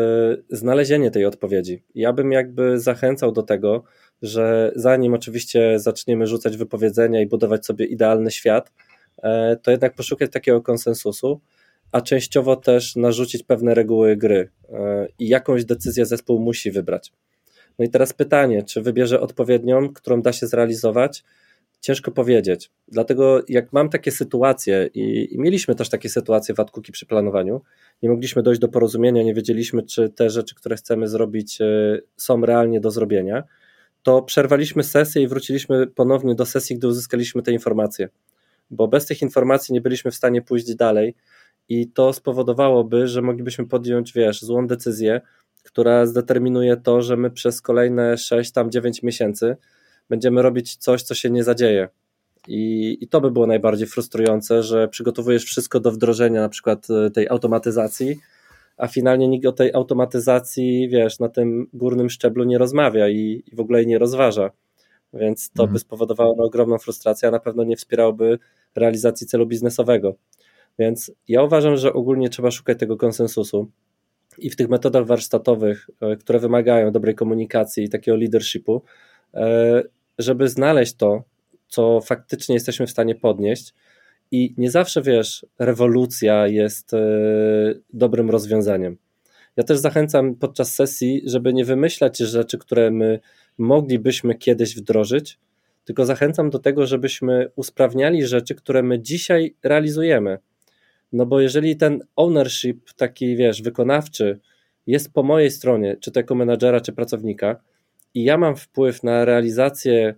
znalezienie tej odpowiedzi. Ja bym jakby zachęcał do tego, że zanim oczywiście zaczniemy rzucać wypowiedzenia i budować sobie idealny świat, e, to jednak poszukać takiego konsensusu, a częściowo też narzucić pewne reguły gry e, i jakąś decyzję zespół musi wybrać. No i teraz pytanie, czy wybierze odpowiednią, którą da się zrealizować, ciężko powiedzieć. Dlatego jak mam takie sytuacje i, i mieliśmy też takie sytuacje w Atkuki przy planowaniu, nie mogliśmy dojść do porozumienia, nie wiedzieliśmy, czy te rzeczy, które chcemy zrobić, e, są realnie do zrobienia, to przerwaliśmy sesję i wróciliśmy ponownie do sesji, gdy uzyskaliśmy te informacje. Bo bez tych informacji nie byliśmy w stanie pójść dalej i to spowodowałoby, że moglibyśmy podjąć, wiesz, złą decyzję, która zdeterminuje to, że my przez kolejne 6 tam 9 miesięcy będziemy robić coś, co się nie zadzieje. I, I to by było najbardziej frustrujące, że przygotowujesz wszystko do wdrożenia na przykład e, tej automatyzacji, a finalnie nikt o tej automatyzacji, wiesz, na tym górnym szczeblu nie rozmawia i, i w ogóle jej nie rozważa. Więc to mhm. by spowodowało no, ogromną frustrację, a na pewno nie wspierałoby realizacji celu biznesowego. Więc ja uważam, że ogólnie trzeba szukać tego konsensusu i w tych metodach warsztatowych, e, które wymagają dobrej komunikacji i takiego leadershipu, żeby znaleźć to, co faktycznie jesteśmy w stanie podnieść. I nie zawsze wiesz, rewolucja jest e, dobrym rozwiązaniem. Ja też zachęcam podczas sesji, żeby nie wymyślać rzeczy, które my moglibyśmy kiedyś wdrożyć, tylko zachęcam do tego, żebyśmy usprawniali rzeczy, które my dzisiaj realizujemy. No bo jeżeli ten ownership, taki wiesz, wykonawczy, jest po mojej stronie, czy to jako menadżera, czy pracownika, i ja mam wpływ na realizację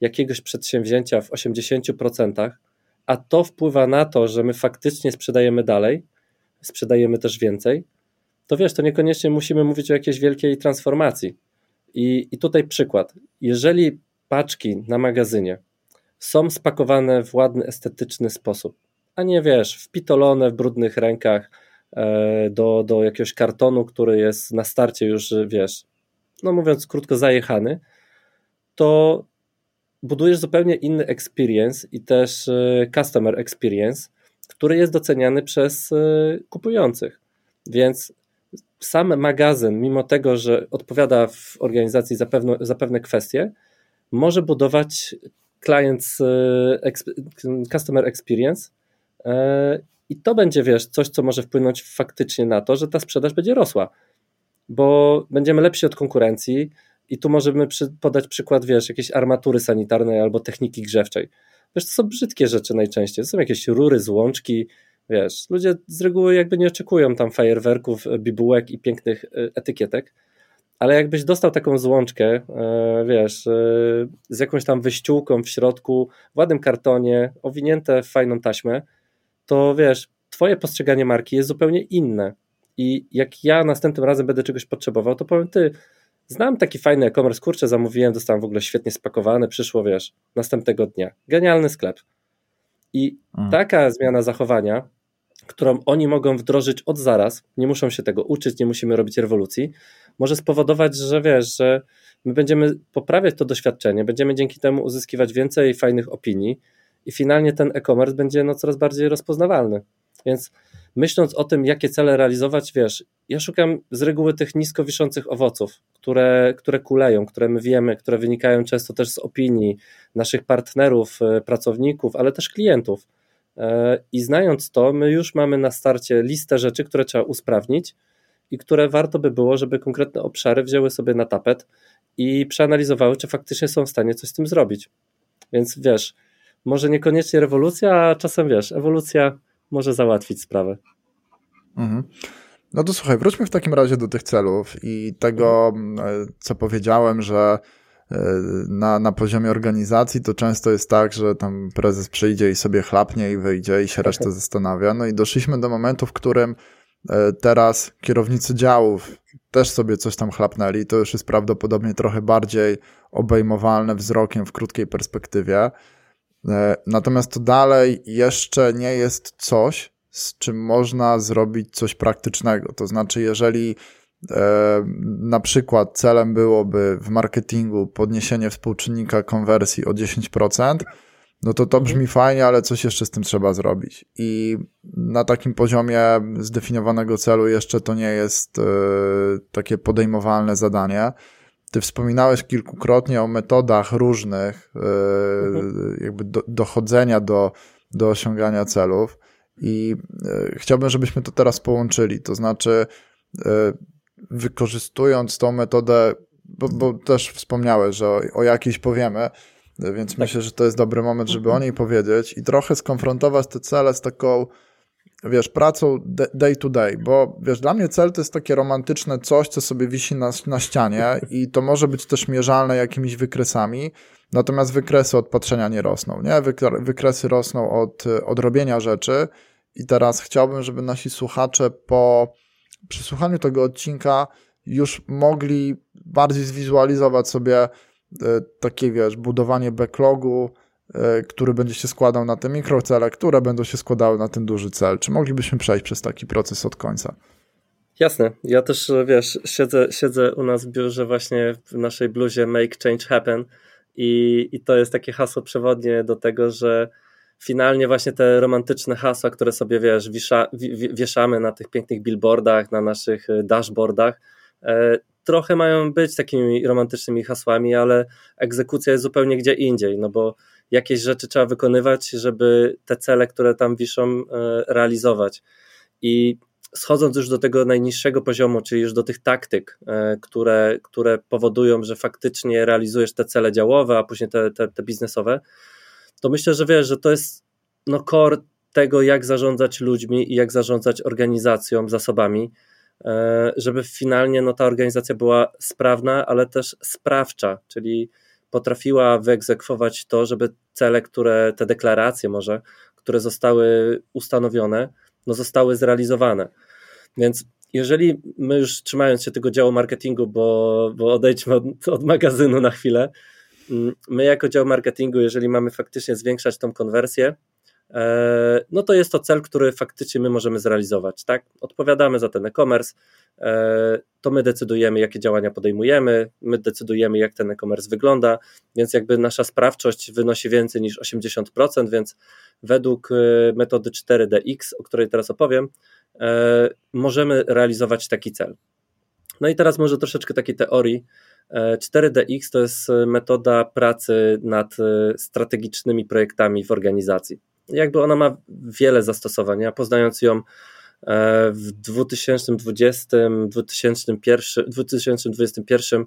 jakiegoś przedsięwzięcia w 80%, a to wpływa na to, że my faktycznie sprzedajemy dalej, sprzedajemy też więcej, to wiesz, to niekoniecznie musimy mówić o jakiejś wielkiej transformacji. I, i tutaj przykład. Jeżeli paczki na magazynie są spakowane w ładny, estetyczny sposób, a nie wiesz, wpitolone w brudnych rękach e, do, do jakiegoś kartonu, który jest na starcie już, wiesz, no mówiąc krótko, zajechany, to budujesz zupełnie inny experience i też e, customer experience, który jest doceniany przez e, kupujących. Więc sam magazyn, mimo tego, że odpowiada w organizacji za, pewno, za pewne kwestie, może budować client customer experience I to będzie, wiesz, coś, co może wpłynąć faktycznie na to, że ta sprzedaż będzie rosła, bo będziemy lepsi od konkurencji i tu możemy przy, podać przykład, wiesz, jakiejś armatury sanitarnej albo techniki grzewczej. Wiesz, to są brzydkie rzeczy najczęściej, to są jakieś rury, złączki, wiesz, ludzie z reguły jakby nie oczekują tam fajerwerków, bibułek i pięknych e, etykietek, ale jakbyś dostał taką złączkę, e, wiesz, e, z jakąś tam wyściółką w środku, w ładnym kartonie, owinięte w fajną taśmę, to wiesz, twoje postrzeganie marki jest zupełnie inne. I jak ja następnym razem będę czegoś potrzebował, to powiem, ty, znam taki fajny e-commerce, kurczę, zamówiłem, dostałem w ogóle świetnie spakowane, przyszło, wiesz, następnego dnia. Genialny sklep. I mm. taka zmiana zachowania, którą oni mogą wdrożyć od zaraz, nie muszą się tego uczyć, nie musimy robić rewolucji, może spowodować, że wiesz, że my będziemy poprawiać to doświadczenie, będziemy dzięki temu uzyskiwać więcej fajnych opinii i finalnie ten e-commerce będzie no coraz bardziej rozpoznawalny. Więc myśląc o tym, jakie cele realizować, wiesz, ja szukam z reguły tych nisko wiszących owoców, które, które kuleją, które my wiemy, które wynikają często też z opinii naszych partnerów, e, pracowników, ale też klientów. E, I znając to, my już mamy na starcie listę rzeczy, które trzeba usprawnić i które warto by było, żeby konkretne obszary wzięły sobie na tapet i przeanalizowały, czy faktycznie są w stanie coś z tym zrobić. Więc wiesz, może niekoniecznie rewolucja, a czasem wiesz, ewolucja może załatwić sprawę. Mhm. No to słuchaj, wróćmy w takim razie do tych celów i tego, mhm. co powiedziałem, że e, na, na poziomie organizacji to często jest tak, że tam prezes przyjdzie i sobie chlapnie i wyjdzie i się reszta zastanawia. No i doszliśmy do momentu, w którym e, teraz kierownicy działów też sobie coś tam chlapnęli. To już jest prawdopodobnie trochę bardziej obejmowalne wzrokiem w krótkiej perspektywie. E, natomiast to dalej jeszcze nie jest coś, z czym można zrobić coś praktycznego. To znaczy, jeżeli e, na przykład celem byłoby w marketingu podniesienie współczynnika konwersji o 10%, no to to mhm. brzmi fajnie, ale coś jeszcze z tym trzeba zrobić. I na takim poziomie zdefiniowanego celu jeszcze to nie jest e, takie podejmowalne zadanie. Ty wspominałeś kilkukrotnie o metodach różnych, e, mhm. jakby do, dochodzenia do, do osiągania celów i e, chciałbym, żebyśmy to teraz połączyli, to znaczy e, wykorzystując tą metodę, bo, bo też wspomniałeś, że o, o jakiejś powiemy, więc tak. myślę, że to jest dobry moment, żeby mhm. o niej powiedzieć i trochę skonfrontować te cele z taką wiesz, pracą day to day, bo wiesz, dla mnie cel to jest takie romantyczne coś, co sobie wisi na, na ścianie i to może być też mierzalne jakimiś wykresami, natomiast wykresy od patrzenia nie rosną, nie? Wykresy rosną od, od robienia rzeczy i teraz chciałbym, żeby nasi słuchacze po przysłuchaniu tego odcinka już mogli bardziej zwizualizować sobie e, takie, wiesz, budowanie backlogu, który będzie się składał na te mikrocele, które będą się składały na ten duży cel. Czy moglibyśmy przejść przez taki proces od końca? Jasne. Ja też, wiesz, siedzę, siedzę u nas w biurze właśnie w naszej bluzie Make Change Happen i, i to jest takie hasło przewodnie do tego, że finalnie właśnie te romantyczne hasła, które sobie, wiesz, wisza, wieszamy na tych pięknych billboardach, na naszych e, dashboardach, e, trochę mają być takimi romantycznymi hasłami, ale egzekucja jest zupełnie gdzie indziej, no bo jakieś rzeczy trzeba wykonywać, żeby te cele, które tam wiszą, e, realizować. I schodząc już do tego najniższego poziomu, czyli już do tych taktyk, e, które, które powodują, że faktycznie realizujesz te cele działowe, a później te, te, te biznesowe, to myślę, że wiesz, że to jest no core tego, jak zarządzać ludźmi i jak zarządzać organizacją, zasobami, e, żeby finalnie no, ta organizacja była sprawna, ale też sprawcza, czyli potrafiła wyegzekwować to, żeby cele, które, te deklaracje może, które zostały ustanowione, no zostały zrealizowane. Więc jeżeli my już trzymając się tego działu marketingu, bo, bo odejdźmy od, od magazynu na chwilę, mm, my jako dział marketingu, jeżeli mamy faktycznie zwiększać tą konwersję, no to jest to cel, który faktycznie my możemy zrealizować. Tak? Odpowiadamy za ten e-commerce, e, to my decydujemy, jakie działania podejmujemy, my decydujemy, jak ten e-commerce wygląda, więc jakby nasza sprawczość wynosi więcej niż 80%, więc według e, metody 4DX, o której teraz opowiem, możemy realizować taki cel. No i teraz może troszeczkę takiej teorii. 4DX to jest metoda pracy nad strategicznymi projektami w organizacji. Jakby ona ma wiele zastosowań. Ja poznając ją w 2020, 2021, 2021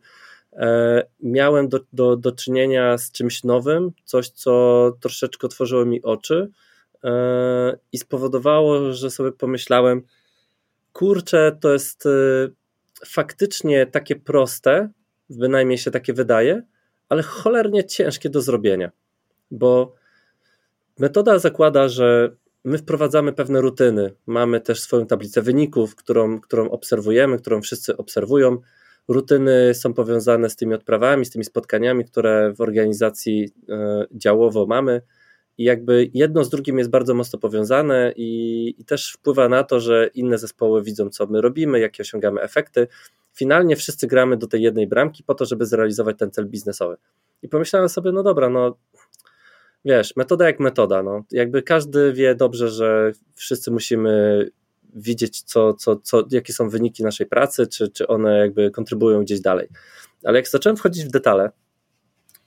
miałem do, do, do czynienia z czymś nowym, coś, co troszeczkę otworzyło mi oczy e, i spowodowało, że sobie pomyślałem, kurczę, to jest e, faktycznie takie proste, bynajmniej się takie wydaje, ale cholernie ciężkie do zrobienia, bo metoda zakłada, że my wprowadzamy pewne rutyny, mamy też swoją tablicę wyników, którą, którą obserwujemy, którą wszyscy obserwują. Rutyny są powiązane z tymi odprawami, z tymi spotkaniami, które w organizacji e, działowo mamy. I jakby jedno z drugim jest bardzo mocno powiązane i, i też wpływa na to, że inne zespoły widzą, co my robimy, jakie osiągamy efekty. Finalnie wszyscy gramy do tej jednej bramki po to, żeby zrealizować ten cel biznesowy. I pomyślałem sobie, no dobra, no wiesz, metoda jak metoda. No. Jakby każdy wie dobrze, że wszyscy musimy widzieć, co, co, co, jakie są wyniki naszej pracy, czy, czy one jakby kontrybują gdzieś dalej. Ale jak zacząłem wchodzić w detale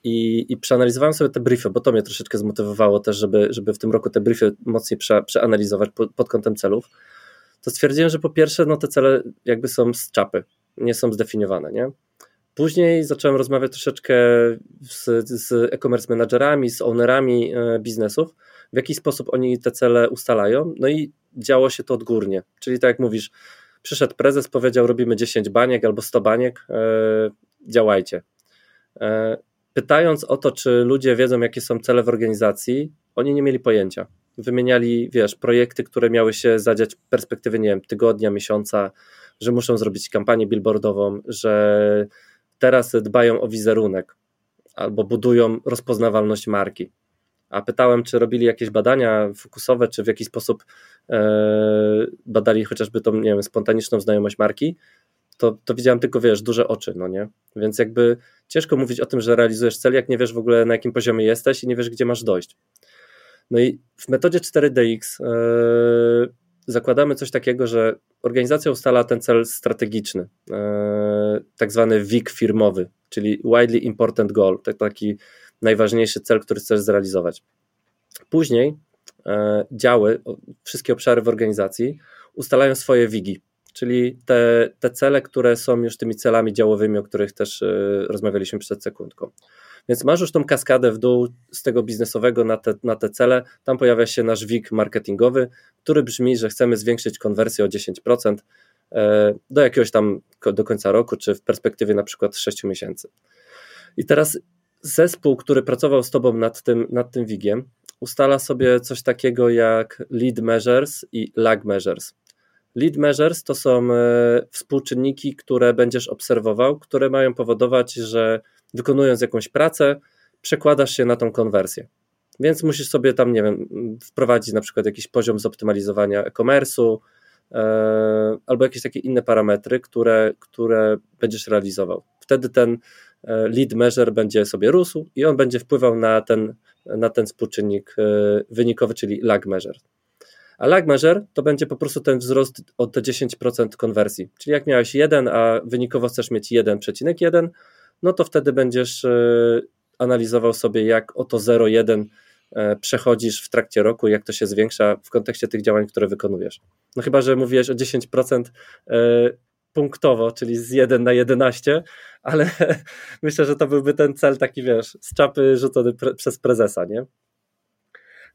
i, i przeanalizowałem sobie te briefy, bo to mnie troszeczkę zmotywowało też, żeby, żeby w tym roku te briefy mocniej prze, przeanalizować pod, pod kątem celów, to stwierdziłem, że po pierwsze, no te cele jakby są z czapy, nie są zdefiniowane, nie? Później zacząłem rozmawiać troszeczkę z, z e-commerce managerami, z ownerami e, biznesów, w jaki sposób oni te cele ustalają. No i działo się to odgórnie. Czyli tak jak mówisz, przyszedł prezes, powiedział: Robimy 10 baniek albo 100 baniek, e, działajcie. E, pytając o to, czy ludzie wiedzą, jakie są cele w organizacji, oni nie mieli pojęcia. Wymieniali, wiesz, projekty, które miały się zadziać w perspektywie, nie wiem, tygodnia, miesiąca, że muszą zrobić kampanię billboardową, że teraz dbają o wizerunek albo budują rozpoznawalność marki. A pytałem, czy robili jakieś badania fokusowe, czy w jakiś sposób e, badali chociażby tą, nie wiem, spontaniczną znajomość marki, to, to widziałem tylko, wiesz, duże oczy, no nie? Więc jakby ciężko mówić o tym, że realizujesz cel, jak nie wiesz w ogóle na jakim poziomie jesteś i nie wiesz, gdzie masz dojść. No i w metodzie 4DX e, zakładamy coś takiego, że organizacja ustala ten cel strategiczny, e, tak zwany WIG firmowy, czyli Widely Important Goal, to taki najważniejszy cel, który chcesz zrealizować. Później e, działy, wszystkie obszary w organizacji ustalają swoje WIGI, czyli te, te cele, które są już tymi celami działowymi, o których też e, rozmawialiśmy przed sekundką. Więc masz już tą kaskadę w dół z tego biznesowego na te, na te cele. Tam pojawia się nasz WIG marketingowy, który brzmi, że chcemy zwiększyć konwersję o 10% e, do jakiegoś tam do końca roku, czy w perspektywie na przykład 6 miesięcy. I teraz zespół, który pracował z tobą nad tym, nad tym WIGiem, ustala sobie coś takiego jak lead measures i lag measures. Lead measures to są e, współczynniki, które będziesz obserwował, które mają powodować, że wykonując jakąś pracę, przekładasz się na tą konwersję. Więc musisz sobie tam, nie wiem, wprowadzić na przykład jakiś poziom zoptymalizowania e-commerce'u e, albo jakieś takie inne parametry, które, które będziesz realizował. Wtedy ten e, lead measure będzie sobie rósł i on będzie wpływał na ten, na ten współczynnik e, wynikowy, czyli lag measure. A lag measure to będzie po prostu ten wzrost o te 10% konwersji. Czyli jak miałeś 1, a wynikowo chcesz mieć 1,1, no to wtedy będziesz e, analizował sobie, jak oto 0,1 e, przechodzisz w trakcie roku, jak to się zwiększa w kontekście tych działań, które wykonujesz. No chyba, że mówiłeś o 10% e, punktowo, czyli z 1 na 11, ale [LAUGHS] myślę, że to byłby ten cel taki, wiesz, z czapy rzucony pre przez prezesa, nie?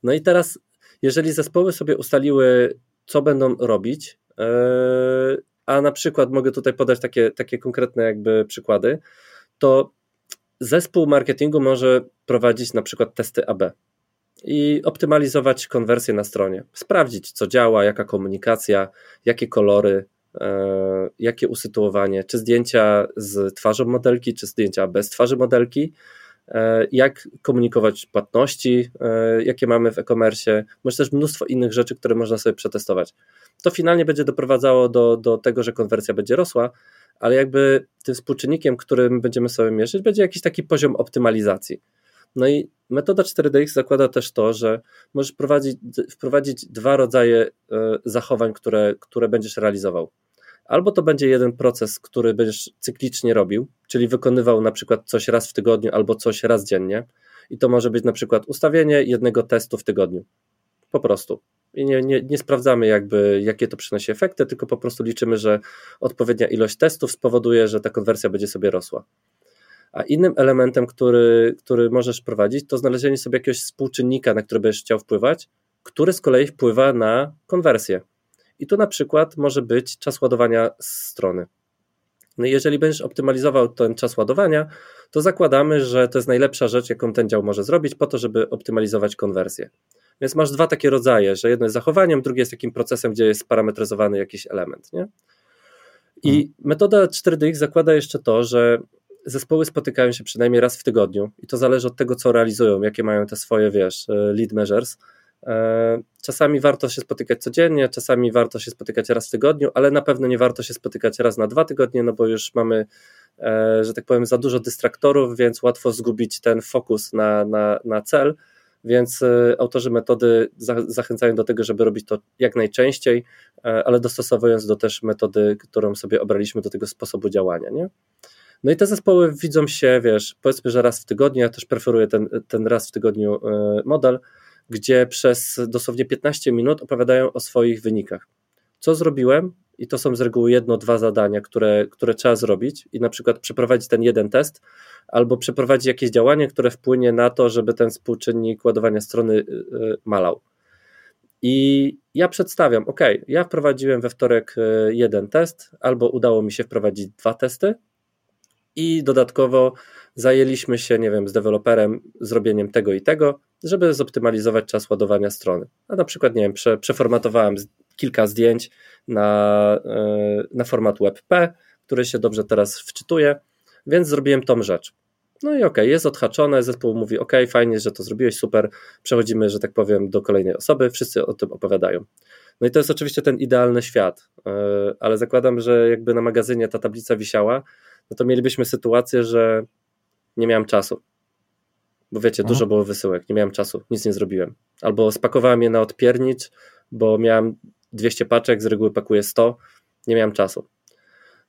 No i teraz, jeżeli zespoły sobie ustaliły, co będą robić, a na przykład mogę tutaj podać takie, takie konkretne jakby przykłady, to zespół marketingu może prowadzić na przykład testy AB i optymalizować konwersję na stronie, sprawdzić co działa, jaka komunikacja, jakie kolory, e, jakie usytuowanie, czy zdjęcia z twarzą modelki, czy zdjęcia bez twarzy modelki, e, jak komunikować płatności, e, jakie mamy w e-commerce, może też mnóstwo innych rzeczy, które można sobie przetestować. To finalnie będzie doprowadzało do, do tego, że konwersja będzie rosła, ale jakby tym współczynnikiem, którym będziemy sobie mierzyć, będzie jakiś taki poziom optymalizacji. No i metoda 4DX zakłada też to, że możesz prowadzić, wprowadzić dwa rodzaje e, zachowań, które, które będziesz realizował. Albo to będzie jeden proces, który będziesz cyklicznie robił, czyli wykonywał na przykład coś raz w tygodniu albo coś raz dziennie. I to może być na przykład ustawienie jednego testu w tygodniu. po prostu. Nie, nie, nie sprawdzamy, jakby, jakie to przynosi efekty, tylko po prostu liczymy, że odpowiednia ilość testów spowoduje, że ta konwersja będzie sobie rosła. A innym elementem, który, który możesz prowadzić, to znalezienie sobie jakiegoś współczynnika, na który będziesz chciał wpływać, który z kolei wpływa na konwersję. I tu na przykład może być czas ładowania strony. No jeżeli będziesz optymalizował ten czas ładowania, to zakładamy, że to jest najlepsza rzecz, jaką ten dział może zrobić, po to, żeby optymalizować konwersję. Więc masz dwa takie rodzaje, że jedno jest zachowaniem, drugie jest takim procesem, gdzie jest parametryzowany jakiś element. Nie? I mhm. metoda 4DX zakłada jeszcze to, że zespoły spotykają się przynajmniej raz w tygodniu i to zależy od tego, co realizują, jakie mają te swoje, wiesz, e, lead measures. E, czasami warto się spotykać codziennie, czasami warto się spotykać raz w tygodniu, ale na pewno nie warto się spotykać raz na dwa tygodnie, no bo już mamy, e, że tak powiem, za dużo dystraktorów, więc łatwo zgubić ten fokus na, na, na cel. Więc autorzy metody zachęcają do tego, żeby robić to jak najczęściej, ale dostosowując do też metody, którą sobie obraliśmy do tego sposobu działania. Nie? No i te zespoły widzą się, wiesz, powiedzmy, że raz w tygodniu, ja też preferuję ten, ten raz w tygodniu e, model, gdzie przez dosłownie 15 minut opowiadają o swoich wynikach. Co zrobiłem? I to są z reguły jedno, dwa zadania, które, które trzeba zrobić, i na przykład przeprowadzić ten jeden test, albo przeprowadzić jakieś działanie, które wpłynie na to, żeby ten współczynnik ładowania strony e, malał. I ja przedstawiam, ok, ja wprowadziłem we wtorek e, jeden test, albo udało mi się wprowadzić dwa testy, i dodatkowo zajęliśmy się, nie wiem, z deweloperem zrobieniem tego i tego, żeby zoptymalizować czas ładowania strony. A na przykład, nie wiem, prze, przeformatowałem kilka zdjęć na, e, na format WebP, który się dobrze teraz wczytuje, więc zrobiłem tą rzecz. No i okej, okay, jest odhaczone, zespół mówi, ok, fajnie, że to zrobiłeś, super, przechodzimy, że tak powiem, do kolejnej osoby, wszyscy o tym opowiadają. No i to jest oczywiście ten idealny świat, e, ale zakładam, że jakby na magazynie ta tablica wisiała, no to mielibyśmy sytuację, że nie miałem czasu. Bo wiecie, dużo było wysyłek, nie miałem czasu, nic nie zrobiłem. Albo spakowałem je na odpiernicz, bo miałem 200 paczek, z reguły pakuję 100, nie miałem czasu.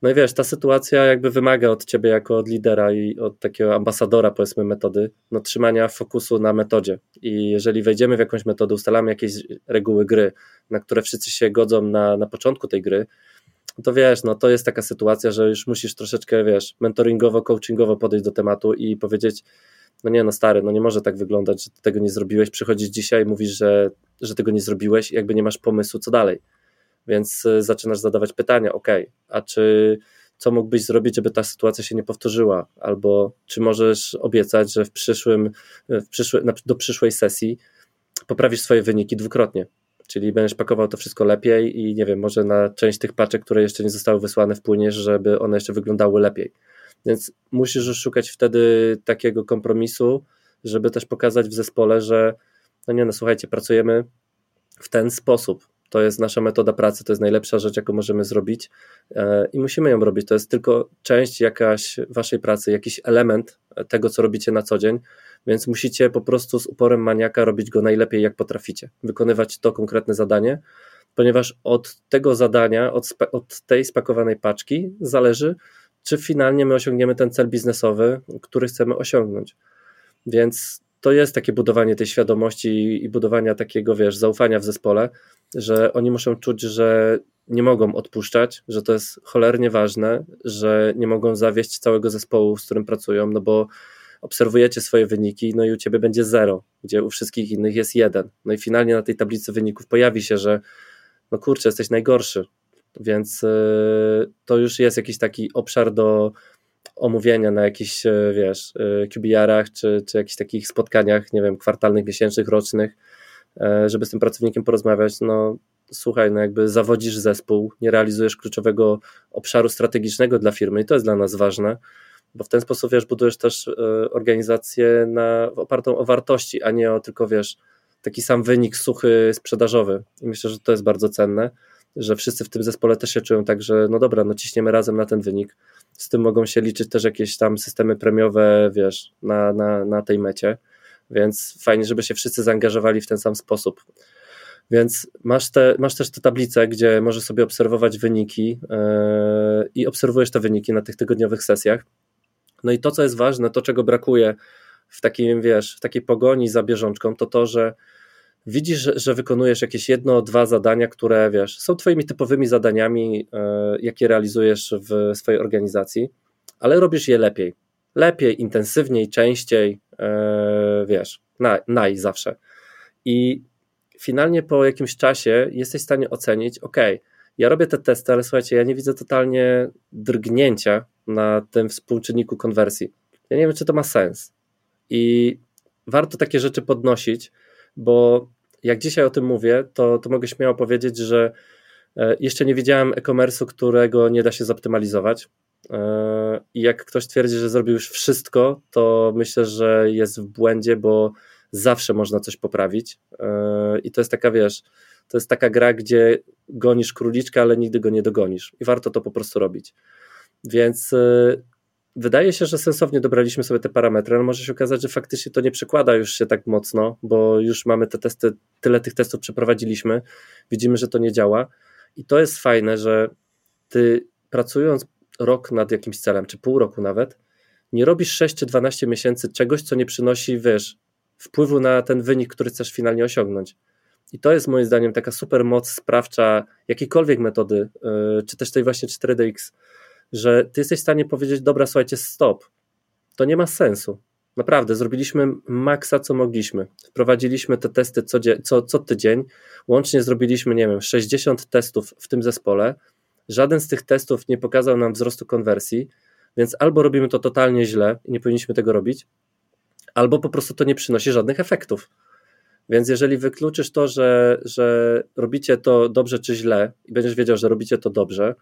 No i wiesz, ta sytuacja jakby wymaga od ciebie jako od lidera i od takiego ambasadora powiedzmy metody, no trzymania fokusu na metodzie i jeżeli wejdziemy w jakąś metodę, ustalamy jakieś reguły gry, na które wszyscy się godzą na, na początku tej gry, to wiesz, no to jest taka sytuacja, że już musisz troszeczkę, wiesz, mentoringowo, coachingowo podejść do tematu i powiedzieć, no nie, no stary, no nie może tak wyglądać, że ty tego nie zrobiłeś, przychodzisz dzisiaj i mówisz, że, że tego nie zrobiłeś i jakby nie masz pomysłu, co dalej. Więc y, zaczynasz zadawać pytania, ok, a czy co mógłbyś zrobić, żeby ta sytuacja się nie powtórzyła? Albo czy możesz obiecać, że w przyszłym, w przyszły, do przyszłej sesji poprawisz swoje wyniki dwukrotnie? Czyli będziesz pakował to wszystko lepiej i nie wiem, może na część tych paczek, które jeszcze nie zostały wysłane, wpłyniesz, żeby one jeszcze wyglądały lepiej. Więc musisz szukać wtedy takiego kompromisu, żeby też pokazać w zespole, że no nie no, słuchajcie, pracujemy w ten sposób. To jest nasza metoda pracy, to jest najlepsza rzecz, jaką możemy zrobić e, i musimy ją robić. To jest tylko część jakaś waszej pracy, jakiś element tego, co robicie na co dzień, więc musicie po prostu z uporem maniaka robić go najlepiej, jak potraficie. Wykonywać to konkretne zadanie, ponieważ od tego zadania, od, od tej spakowanej paczki zależy, czy finalnie my osiągniemy ten cel biznesowy, który chcemy osiągnąć. Więc to jest takie budowanie tej świadomości i budowania takiego, wiesz, zaufania w zespole, że oni muszą czuć, że nie mogą odpuszczać, że to jest cholernie ważne, że nie mogą zawieść całego zespołu, z którym pracują, no bo obserwujecie swoje wyniki, no i u ciebie będzie zero, gdzie u wszystkich innych jest jeden. No i finalnie na tej tablicy wyników pojawi się, że no kurczę, jesteś najgorszy. Więc yy, to już jest jakiś taki obszar do omówienia na jakichś, yy, wiesz, yy, QBR-ach czy, czy jakichś takich spotkaniach, nie wiem, kwartalnych, miesięcznych, rocznych, żeby z tym pracownikiem porozmawiać. No, słuchaj, no jakby zawodzisz zespół, nie realizujesz kluczowego obszaru strategicznego dla firmy i to jest dla nas ważne bo w ten sposób wiesz, budujesz też e, organizację na, opartą o wartości, a nie o tylko wiesz, taki sam wynik suchy sprzedażowy. I myślę, że to jest bardzo cenne, że wszyscy w tym zespole też się czują tak, że no dobra, no ciśniemy razem na ten wynik. Z tym mogą się liczyć też jakieś tam systemy premiowe, wiesz, na, na, na tej mecie. Więc fajnie, żeby się wszyscy zaangażowali w ten sam sposób. Więc masz, te, masz też te tablice, gdzie możesz sobie obserwować wyniki yy, i obserwujesz te wyniki na tych tygodniowych sesjach. No i to, co jest ważne, to czego brakuje w takim, wiesz, w takiej pogoni za bieżączką, to to, że widzisz, że, że, wykonujesz jakieś jedno, dwa zadania, które wiesz, są twoimi typowymi zadaniami, e, jakie realizujesz w swojej organizacji, ale robisz je lepiej. Lepiej, intensywniej, częściej, e, wiesz, naj, naj zawsze. I finalnie po jakimś czasie jesteś w stanie ocenić, ok, ja robię te testy, ale słuchajcie, ja nie widzę totalnie drgnięcia na tym współczynniku konwersji. Ja nie wiem, czy to ma sens. I warto takie rzeczy podnosić, bo jak dzisiaj o tym mówię, to, to mogę śmiało powiedzieć, że e, jeszcze nie widziałem e-commerce'u, którego nie da się zoptymalizować. E, I jak ktoś twierdzi, że zrobił już wszystko, to myślę, że jest w błędzie, bo zawsze można coś poprawić. E, I to jest taka, wiesz, to jest taka gra, gdzie gonisz króliczka, ale nigdy go nie dogonisz. I warto to po prostu robić. Więc wydaje się, że sensownie dobraliśmy sobie te parametry, ale może się okazać, że faktycznie to nie przekłada już się tak mocno, bo już mamy te testy, tyle tych testów przeprowadziliśmy, widzimy, że to nie działa. I to jest fajne, że ty pracując rok nad jakimś celem, czy pół roku nawet, nie robisz 6 czy 12 miesięcy czegoś, co nie przynosi, wiesz, wpływu na ten wynik, który chcesz finalnie osiągnąć. I to jest moim zdaniem taka super moc sprawcza jakiejkolwiek metody, yy, czy też tej właśnie 4DX, że ty jesteś w stanie powiedzieć, dobra, słuchajcie, stop. To nie ma sensu. Naprawdę, zrobiliśmy maksa, co mogliśmy. Wprowadziliśmy te testy co, co, co tydzień. Łącznie zrobiliśmy, nie wiem, 60 testów w tym zespole. Żaden z tych testów nie pokazał nam wzrostu konwersji, więc albo robimy to totalnie źle i nie powinniśmy tego robić, albo po prostu to nie przynosi żadnych efektów. Więc jeżeli wykluczysz to, że, że robicie to dobrze czy źle i będziesz wiedział, że robicie to dobrze,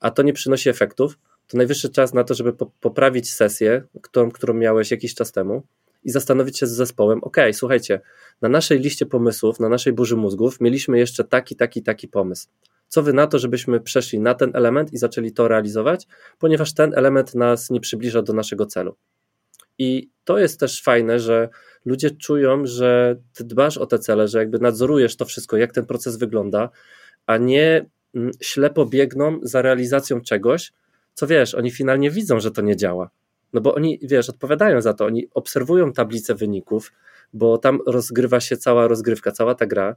a to nie przynosi efektów, to najwyższy czas na to, żeby poprawić sesję, którą, którą miałeś jakiś czas temu i zastanowić się z zespołem, ok, słuchajcie, na naszej liście pomysłów, na naszej burzy mózgów mieliśmy jeszcze taki, taki, taki pomysł. Co wy na to, żebyśmy przeszli na ten element i zaczęli to realizować, ponieważ ten element nas nie przybliża do naszego celu. I to jest też fajne, że ludzie czują, że ty dbasz o te cele, że jakby nadzorujesz to wszystko, jak ten proces wygląda, a nie ślepo biegną za realizacją czegoś, co wiesz, oni finalnie widzą, że to nie działa. No bo oni, wiesz, odpowiadają za to, oni obserwują tablicę wyników, bo tam rozgrywa się cała rozgrywka, cała ta gra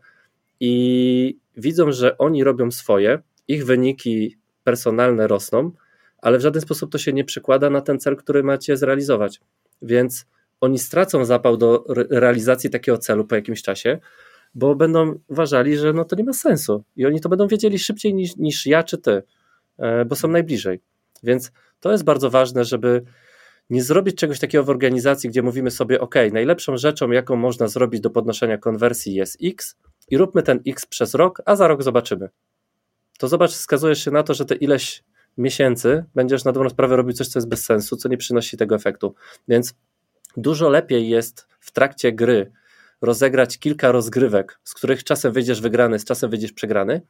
i widzą, że oni robią swoje, ich wyniki personalne rosną, ale w żaden sposób to się nie przekłada na ten cel, który macie zrealizować. Więc oni stracą zapał do realizacji takiego celu po jakimś czasie, bo będą uważali, że no to nie ma sensu i oni to będą wiedzieli szybciej niż, niż ja czy ty, e, bo są najbliżej. Więc to jest bardzo ważne, żeby nie zrobić czegoś takiego w organizacji, gdzie mówimy sobie, ok, najlepszą rzeczą, jaką można zrobić do podnoszenia konwersji jest X i róbmy ten X przez rok, a za rok zobaczymy. To zobacz, wskazujesz się na to, że te ileś miesięcy będziesz na dobrą sprawę robić coś, co jest bez sensu, co nie przynosi tego efektu. Więc dużo lepiej jest w trakcie gry rozegrać kilka rozgrywek, z których czasem wyjdziesz wygrany, z czasem wyjdziesz przegrany,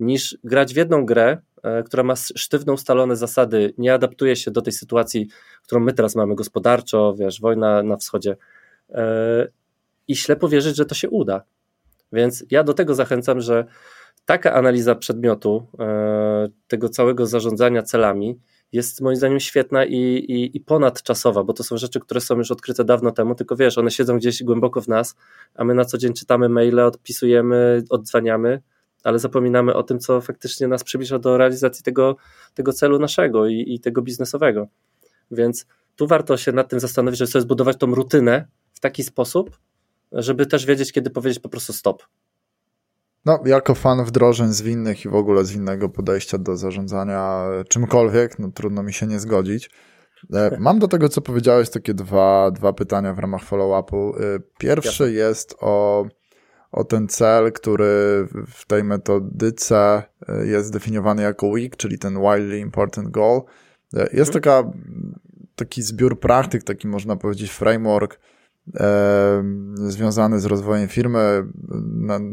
niż grać w jedną grę, e, która ma sztywno ustalone zasady, nie adaptuje się do tej sytuacji, którą my teraz mamy gospodarczo, wiesz, wojna na wschodzie e, i ślepo wierzyć, że to się uda. Więc ja do tego zachęcam, że taka analiza przedmiotu, e, tego całego zarządzania celami, jest moim zdaniem świetna i, i, i ponadczasowa, bo to są rzeczy, które są już odkryte dawno temu, tylko wiesz, one siedzą gdzieś głęboko w nas, a my na co dzień czytamy maile, odpisujemy, odzwaniamy, ale zapominamy o tym, co faktycznie nas przybliża do realizacji tego, tego celu naszego i, i tego biznesowego. Więc tu warto się nad tym zastanowić, żeby sobie zbudować tą rutynę w taki sposób, żeby też wiedzieć, kiedy powiedzieć po prostu stop. No, jako fan wdrożeń zwinnych i w ogóle zwinnego podejścia do zarządzania czymkolwiek, no trudno mi się nie zgodzić. E, [LAUGHS] mam do tego, co powiedziałeś, takie dwa, dwa pytania w ramach follow-upu. E, pierwszy jest o, o ten cel, który w tej metodyce e, jest zdefiniowany jako WIG, czyli ten Wildly Important Goal. Jest mhm. taka, taki zbiór praktyk, taki można powiedzieć framework, związany z rozwojem firmy.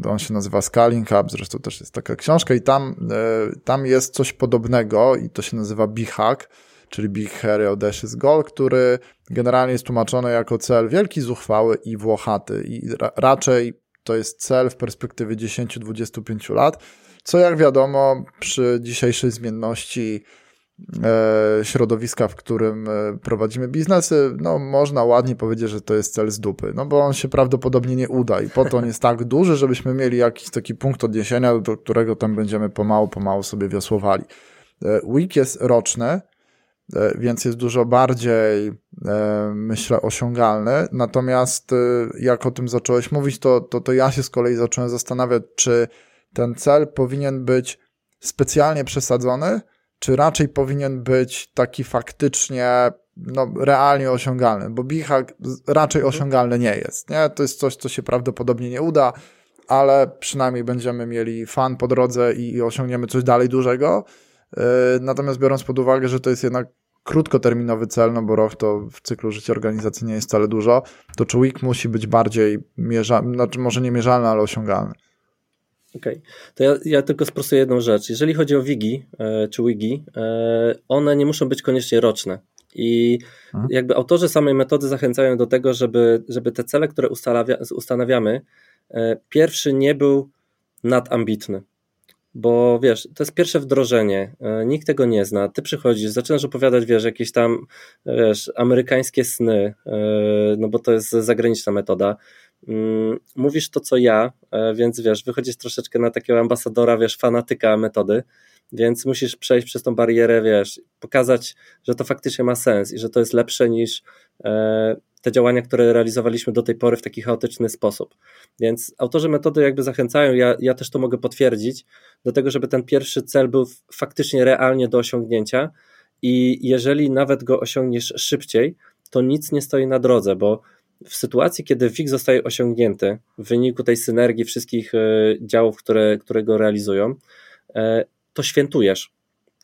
On się nazywa Scaling Up, zresztą też jest taka książka i tam, e, tam jest coś podobnego i to się nazywa B-Hack, czyli Big Hairy Audacious Goal, który generalnie jest tłumaczony jako cel wielki, zuchwały i włochaty i ra raczej to jest cel w perspektywie 10-25 lat, co jak wiadomo przy dzisiejszej zmienności środowiska, w którym e, prowadzimy biznesy, no można ładnie powiedzieć, że to jest cel z dupy, no bo on się prawdopodobnie nie uda i po to on jest tak [LAUGHS] duży, żebyśmy mieli jakiś taki punkt odniesienia, do którego tam będziemy pomału, pomału sobie wiosłowali. E, week jest roczny, więc jest dużo bardziej, myślę, osiągalny. Natomiast jak o tym zacząłeś mówić, to, to, to ja się z kolei zacząłem zastanawiać, czy ten cel powinien być specjalnie przesadzony, czy raczej powinien być taki faktycznie no, realnie osiągalny, bo Bihak raczej mhm. osiągalny nie jest. Nie? To jest coś, co się prawdopodobnie nie uda, ale przynajmniej będziemy mieli fan po drodze i, i osiągniemy coś dalej dużego. Yy, natomiast biorąc pod uwagę, że to jest jednak krótkoterminowy cel, no bo rok to w cyklu życia organizacji nie jest wcale dużo, to czy week musi być bardziej mierzalny, znaczy może nie mierzalny, ale osiągalny. Okej, okay. to ja, ja, tylko sprostuję jedną rzecz. Jeżeli chodzi o Wigi e, czy Wigi, e, one nie muszą być koniecznie roczne. I mhm. jakby autorzy samej metody zachęcają do tego, żeby, żeby te cele, które ustanawia, ustanawiamy, e, pierwszy nie był nadambitny. Bo wiesz, to jest pierwsze wdrożenie, e, nikt tego nie zna. Ty przychodzisz, zaczynasz opowiadać, wiesz, jakieś tam, wiesz, amerykańskie sny, e, no bo to jest zagraniczna metoda. Mm, mówisz to, co ja, e, więc wiesz, wychodzisz troszeczkę na takiego ambasadora, wiesz, fanatyka metody, więc musisz przejść przez tą barierę, wiesz, pokazać, że to faktycznie ma sens i że to jest lepsze niż e, te działania, które realizowaliśmy do tej pory w taki chaotyczny sposób. Więc autorzy metody jakby zachęcają, ja, ja też to mogę potwierdzić, do tego, żeby ten pierwszy cel był faktycznie realnie do osiągnięcia i jeżeli nawet go osiągniesz szybciej, to nic nie stoi na drodze, bo w sytuacji, kiedy WIG zostaje osiągnięty w wyniku tej synergii wszystkich e, działów, które, które go realizują, e, to świętujesz.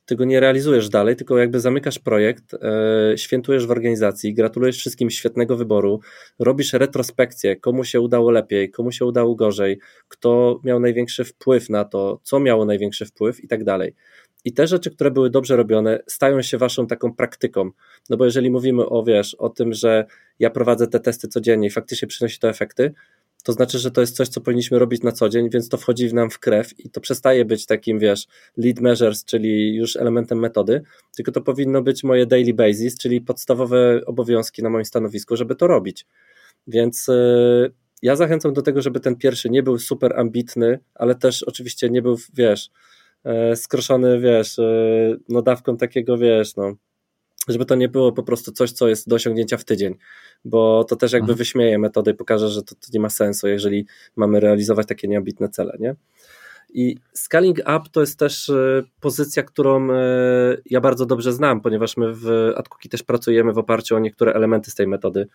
Ty go nie realizujesz dalej, tylko jakby zamykasz projekt, e, świętujesz w organizacji, gratulujesz wszystkim świetnego wyboru, robisz retrospekcję, komu się udało lepiej, komu się udało gorzej, kto miał największy wpływ na to, co miało największy wpływ i tak dalej. I te rzeczy, które były dobrze robione, stają się waszą taką praktyką. No bo jeżeli mówimy o, wiesz, o tym, że ja prowadzę te testy codziennie i faktycznie przynosi to efekty, to znaczy, że to jest coś, co powinniśmy robić na co dzień, więc to wchodzi w nam w krew i to przestaje być takim, wiesz, lead measures, czyli już elementem metody, tylko to powinno być moje daily basis, czyli podstawowe obowiązki na moim stanowisku, żeby to robić. Więc yy, ja zachęcam do tego, żeby ten pierwszy nie był super ambitny, ale też oczywiście nie był, wiesz, skroszony, wiesz, yy, no dawką takiego, wiesz, no żeby to nie było po prostu coś, co jest do osiągnięcia w tydzień, bo to też jakby mhm. wyśmieje metodę i pokaże, że to, to, nie ma sensu, jeżeli mamy realizować takie nieambitne cele, nie? I scaling up to jest też e, pozycja, którą e, ja bardzo dobrze znam, ponieważ my w AdCookie też pracujemy w oparciu o niektóre elementy z tej metody.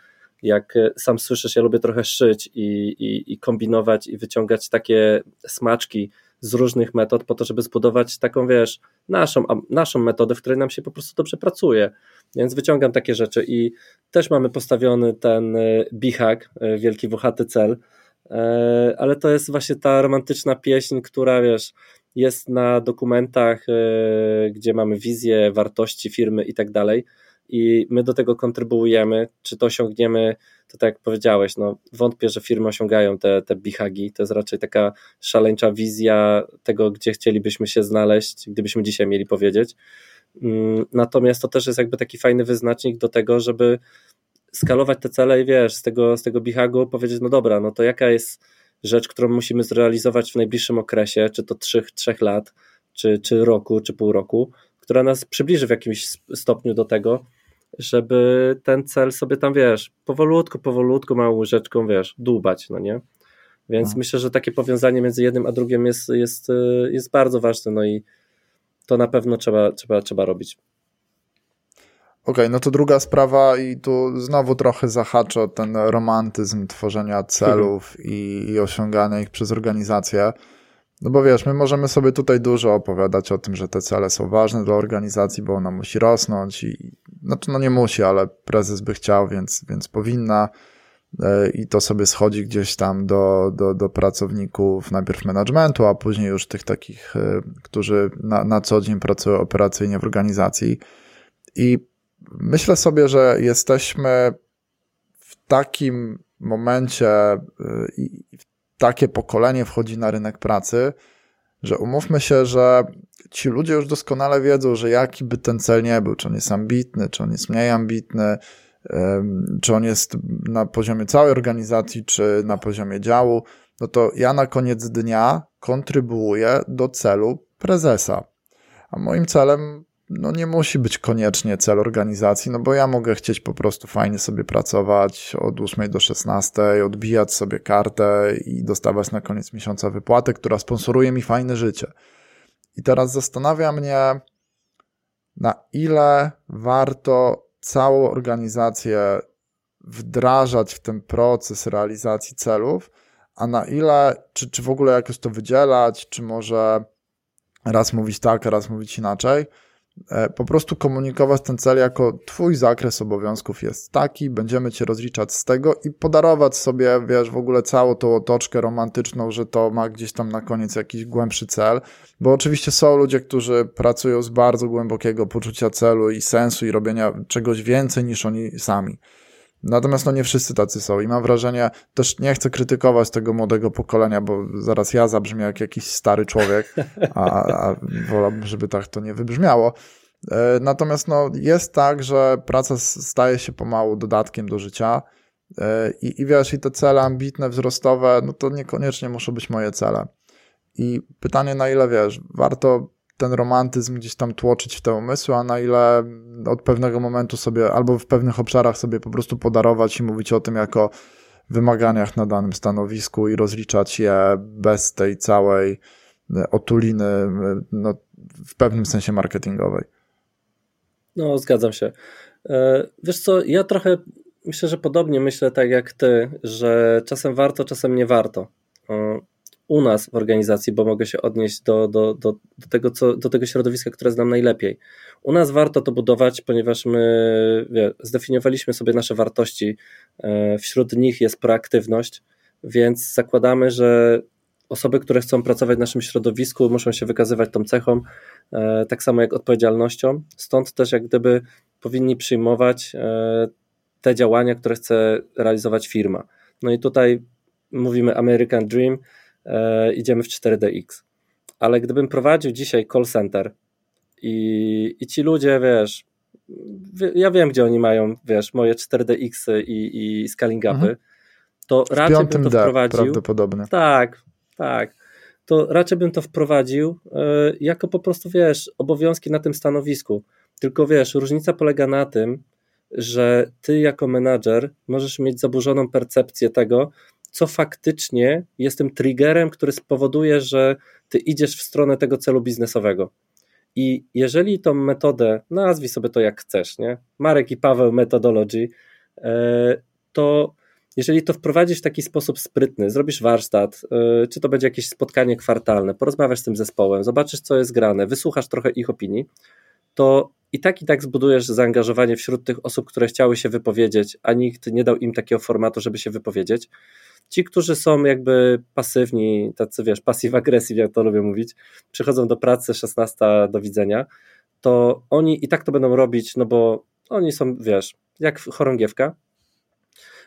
Jak e, sam słyszysz, ja lubię trochę szyć i, i, i kombinować i wyciągać takie smaczki z różnych metod po to, żeby zbudować taką, wiesz, naszą, naszą metodę, w której nam się po prostu dobrze pracuje. Więc wyciągam takie rzeczy i też mamy postawiony ten e, bichak, e, wielki włochaty cel, e, ale to jest właśnie ta romantyczna pieśń, która, wiesz, jest na dokumentach, gdzie mamy wizję, wartości firmy i tak dalej i my do tego kontrybuujemy, czy to osiągniemy to tak jak powiedziałeś, no, wątpię, że firmy osiągają te, te bihagi. To jest raczej taka szaleńcza wizja tego, gdzie chcielibyśmy się znaleźć, gdybyśmy dzisiaj mieli powiedzieć. Mm, natomiast to też jest jakby taki fajny wyznacznik do tego, żeby skalować te cele i wiesz, z tego, z tego bihagu powiedzieć, no dobra, no to jaka jest rzecz, którą musimy zrealizować w najbliższym okresie, czy to trzech, trzech lat, czy, czy roku, czy pół roku, która nas przybliży w jakimś stopniu do tego, żeby ten cel sobie tam, wiesz, powolutku, powolutku, małą łyżeczką, wiesz, dłubać, no nie? Więc no. myślę, że takie powiązanie między jednym a drugim jest, jest, jest bardzo ważne, no i to na pewno trzeba, trzeba, trzeba robić. Okej, okay, no to druga sprawa i tu znowu trochę zahaczę ten romantyzm tworzenia [LAUGHS] celów i, i osiągania ich przez organizację. No bo wiesz, my możemy sobie tutaj dużo opowiadać o tym, że te cele są ważne dla organizacji, bo ona musi rosnąć i znaczy no nie musi, ale prezes by chciał, więc, więc powinna e, i to sobie schodzi gdzieś tam do, do, do pracowników najpierw managementu, a później już tych takich, e, którzy na, na co dzień pracują operacyjnie w organizacji. I myślę sobie, że jesteśmy w takim momencie e, i takie pokolenie wchodzi na rynek pracy, że umówmy się, że ci ludzie już doskonale wiedzą, że jaki by ten cel nie był, czy on jest ambitny, czy on jest mniej ambitny, czy on jest na poziomie całej organizacji, czy na poziomie działu, no to ja na koniec dnia kontrybuuję do celu prezesa. A moim celem no nie musi być koniecznie cel organizacji, no bo ja mogę chcieć po prostu fajnie sobie pracować od 8 do 16, odbijać sobie kartę i dostawać na koniec miesiąca wypłatę, która sponsoruje mi fajne życie. I teraz zastanawia mnie, na ile warto całą organizację wdrażać w ten proces realizacji celów, a na ile, czy, czy w ogóle jakoś to wydzielać, czy może raz mówić tak, a raz mówić inaczej. E, po prostu komunikować ten cel jako twój zakres obowiązków jest taki, będziemy cię rozliczać z tego i podarować sobie, wiesz, w ogóle całą tą otoczkę romantyczną, że to ma gdzieś tam na koniec jakiś głębszy cel, bo oczywiście są ludzie, którzy pracują z bardzo głębokiego poczucia celu i sensu i robienia czegoś więcej niż oni sami. Natomiast no nie wszyscy tacy są i mam wrażenie, też nie chcę krytykować tego młodego pokolenia, bo zaraz ja zabrzmię jak jakiś stary człowiek, [LAUGHS] a, a wolałbym, żeby tak to nie wybrzmiało. E, natomiast no, jest tak, że praca staje się pomału dodatkiem do życia e, i, i wiesz, i te cele ambitne, wzrostowe, no to niekoniecznie muszą być moje cele. I pytanie, na ile wiesz, warto ten romantyzm gdzieś tam tłoczyć w te umysły, a na ile od pewnego momentu sobie, albo w pewnych obszarach sobie po prostu podarować i mówić o tym jako wymaganiach na danym stanowisku i rozliczać je bez tej całej e, otuliny, e, no, w pewnym sensie marketingowej. No, zgadzam się. E, wiesz co, ja trochę myślę, że podobnie myślę tak jak ty, że czasem warto, czasem nie warto u nas w organizacji, bo mogę się odnieść do, do, do, do, tego, co, do tego środowiska, które znam najlepiej. U nas warto to budować, ponieważ my wie, zdefiniowaliśmy sobie nasze wartości. E, wśród nich jest proaktywność, więc zakładamy, że osoby, które chcą pracować w naszym środowisku, muszą się wykazywać tą cechą, e, tak samo jak odpowiedzialnością. Stąd też, jak gdyby, powinni przyjmować e, te działania, które chce realizować firma. No i tutaj mówimy American Dream, e, idziemy w 4DX. Ale gdybym prowadził dzisiaj call center i, i ci ludzie, wiesz, ja wiem, gdzie oni mają, wiesz, moje 4DX i, i scaling upy, mhm. to w raczej bym to D, wprowadził. Prawdopodobnie. Tak, tak. To raczej bym to wprowadził e, jako po prostu, wiesz, obowiązki na tym stanowisku. Tylko wiesz, różnica polega na tym, że ty jako menadżer możesz mieć zaburzoną percepcję tego, co faktycznie jest tym triggerem, który spowoduje, że ty idziesz w stronę tego celu biznesowego. I jeżeli tą metodę, nazwij sobie to jak chcesz, nie? Marek i Paweł Methodology, e, to jeżeli to wprowadzisz w taki sposób sprytny, zrobisz warsztat, e, czy to będzie jakieś spotkanie kwartalne, porozmawiasz z tym zespołem, zobaczysz, co jest grane, wysłuchasz trochę ich opinii, to i tak i tak zbudujesz zaangażowanie wśród tych osób, które chciały się wypowiedzieć, a nikt nie dał im takiego formatu, żeby się wypowiedzieć. Ci, którzy są jakby pasywni, tacy wiesz, passive aggressive, jak to lubię mówić, przychodzą do pracy 16 do widzenia, to oni i tak to będą robić, no bo oni są, wiesz, jak chorągiewka,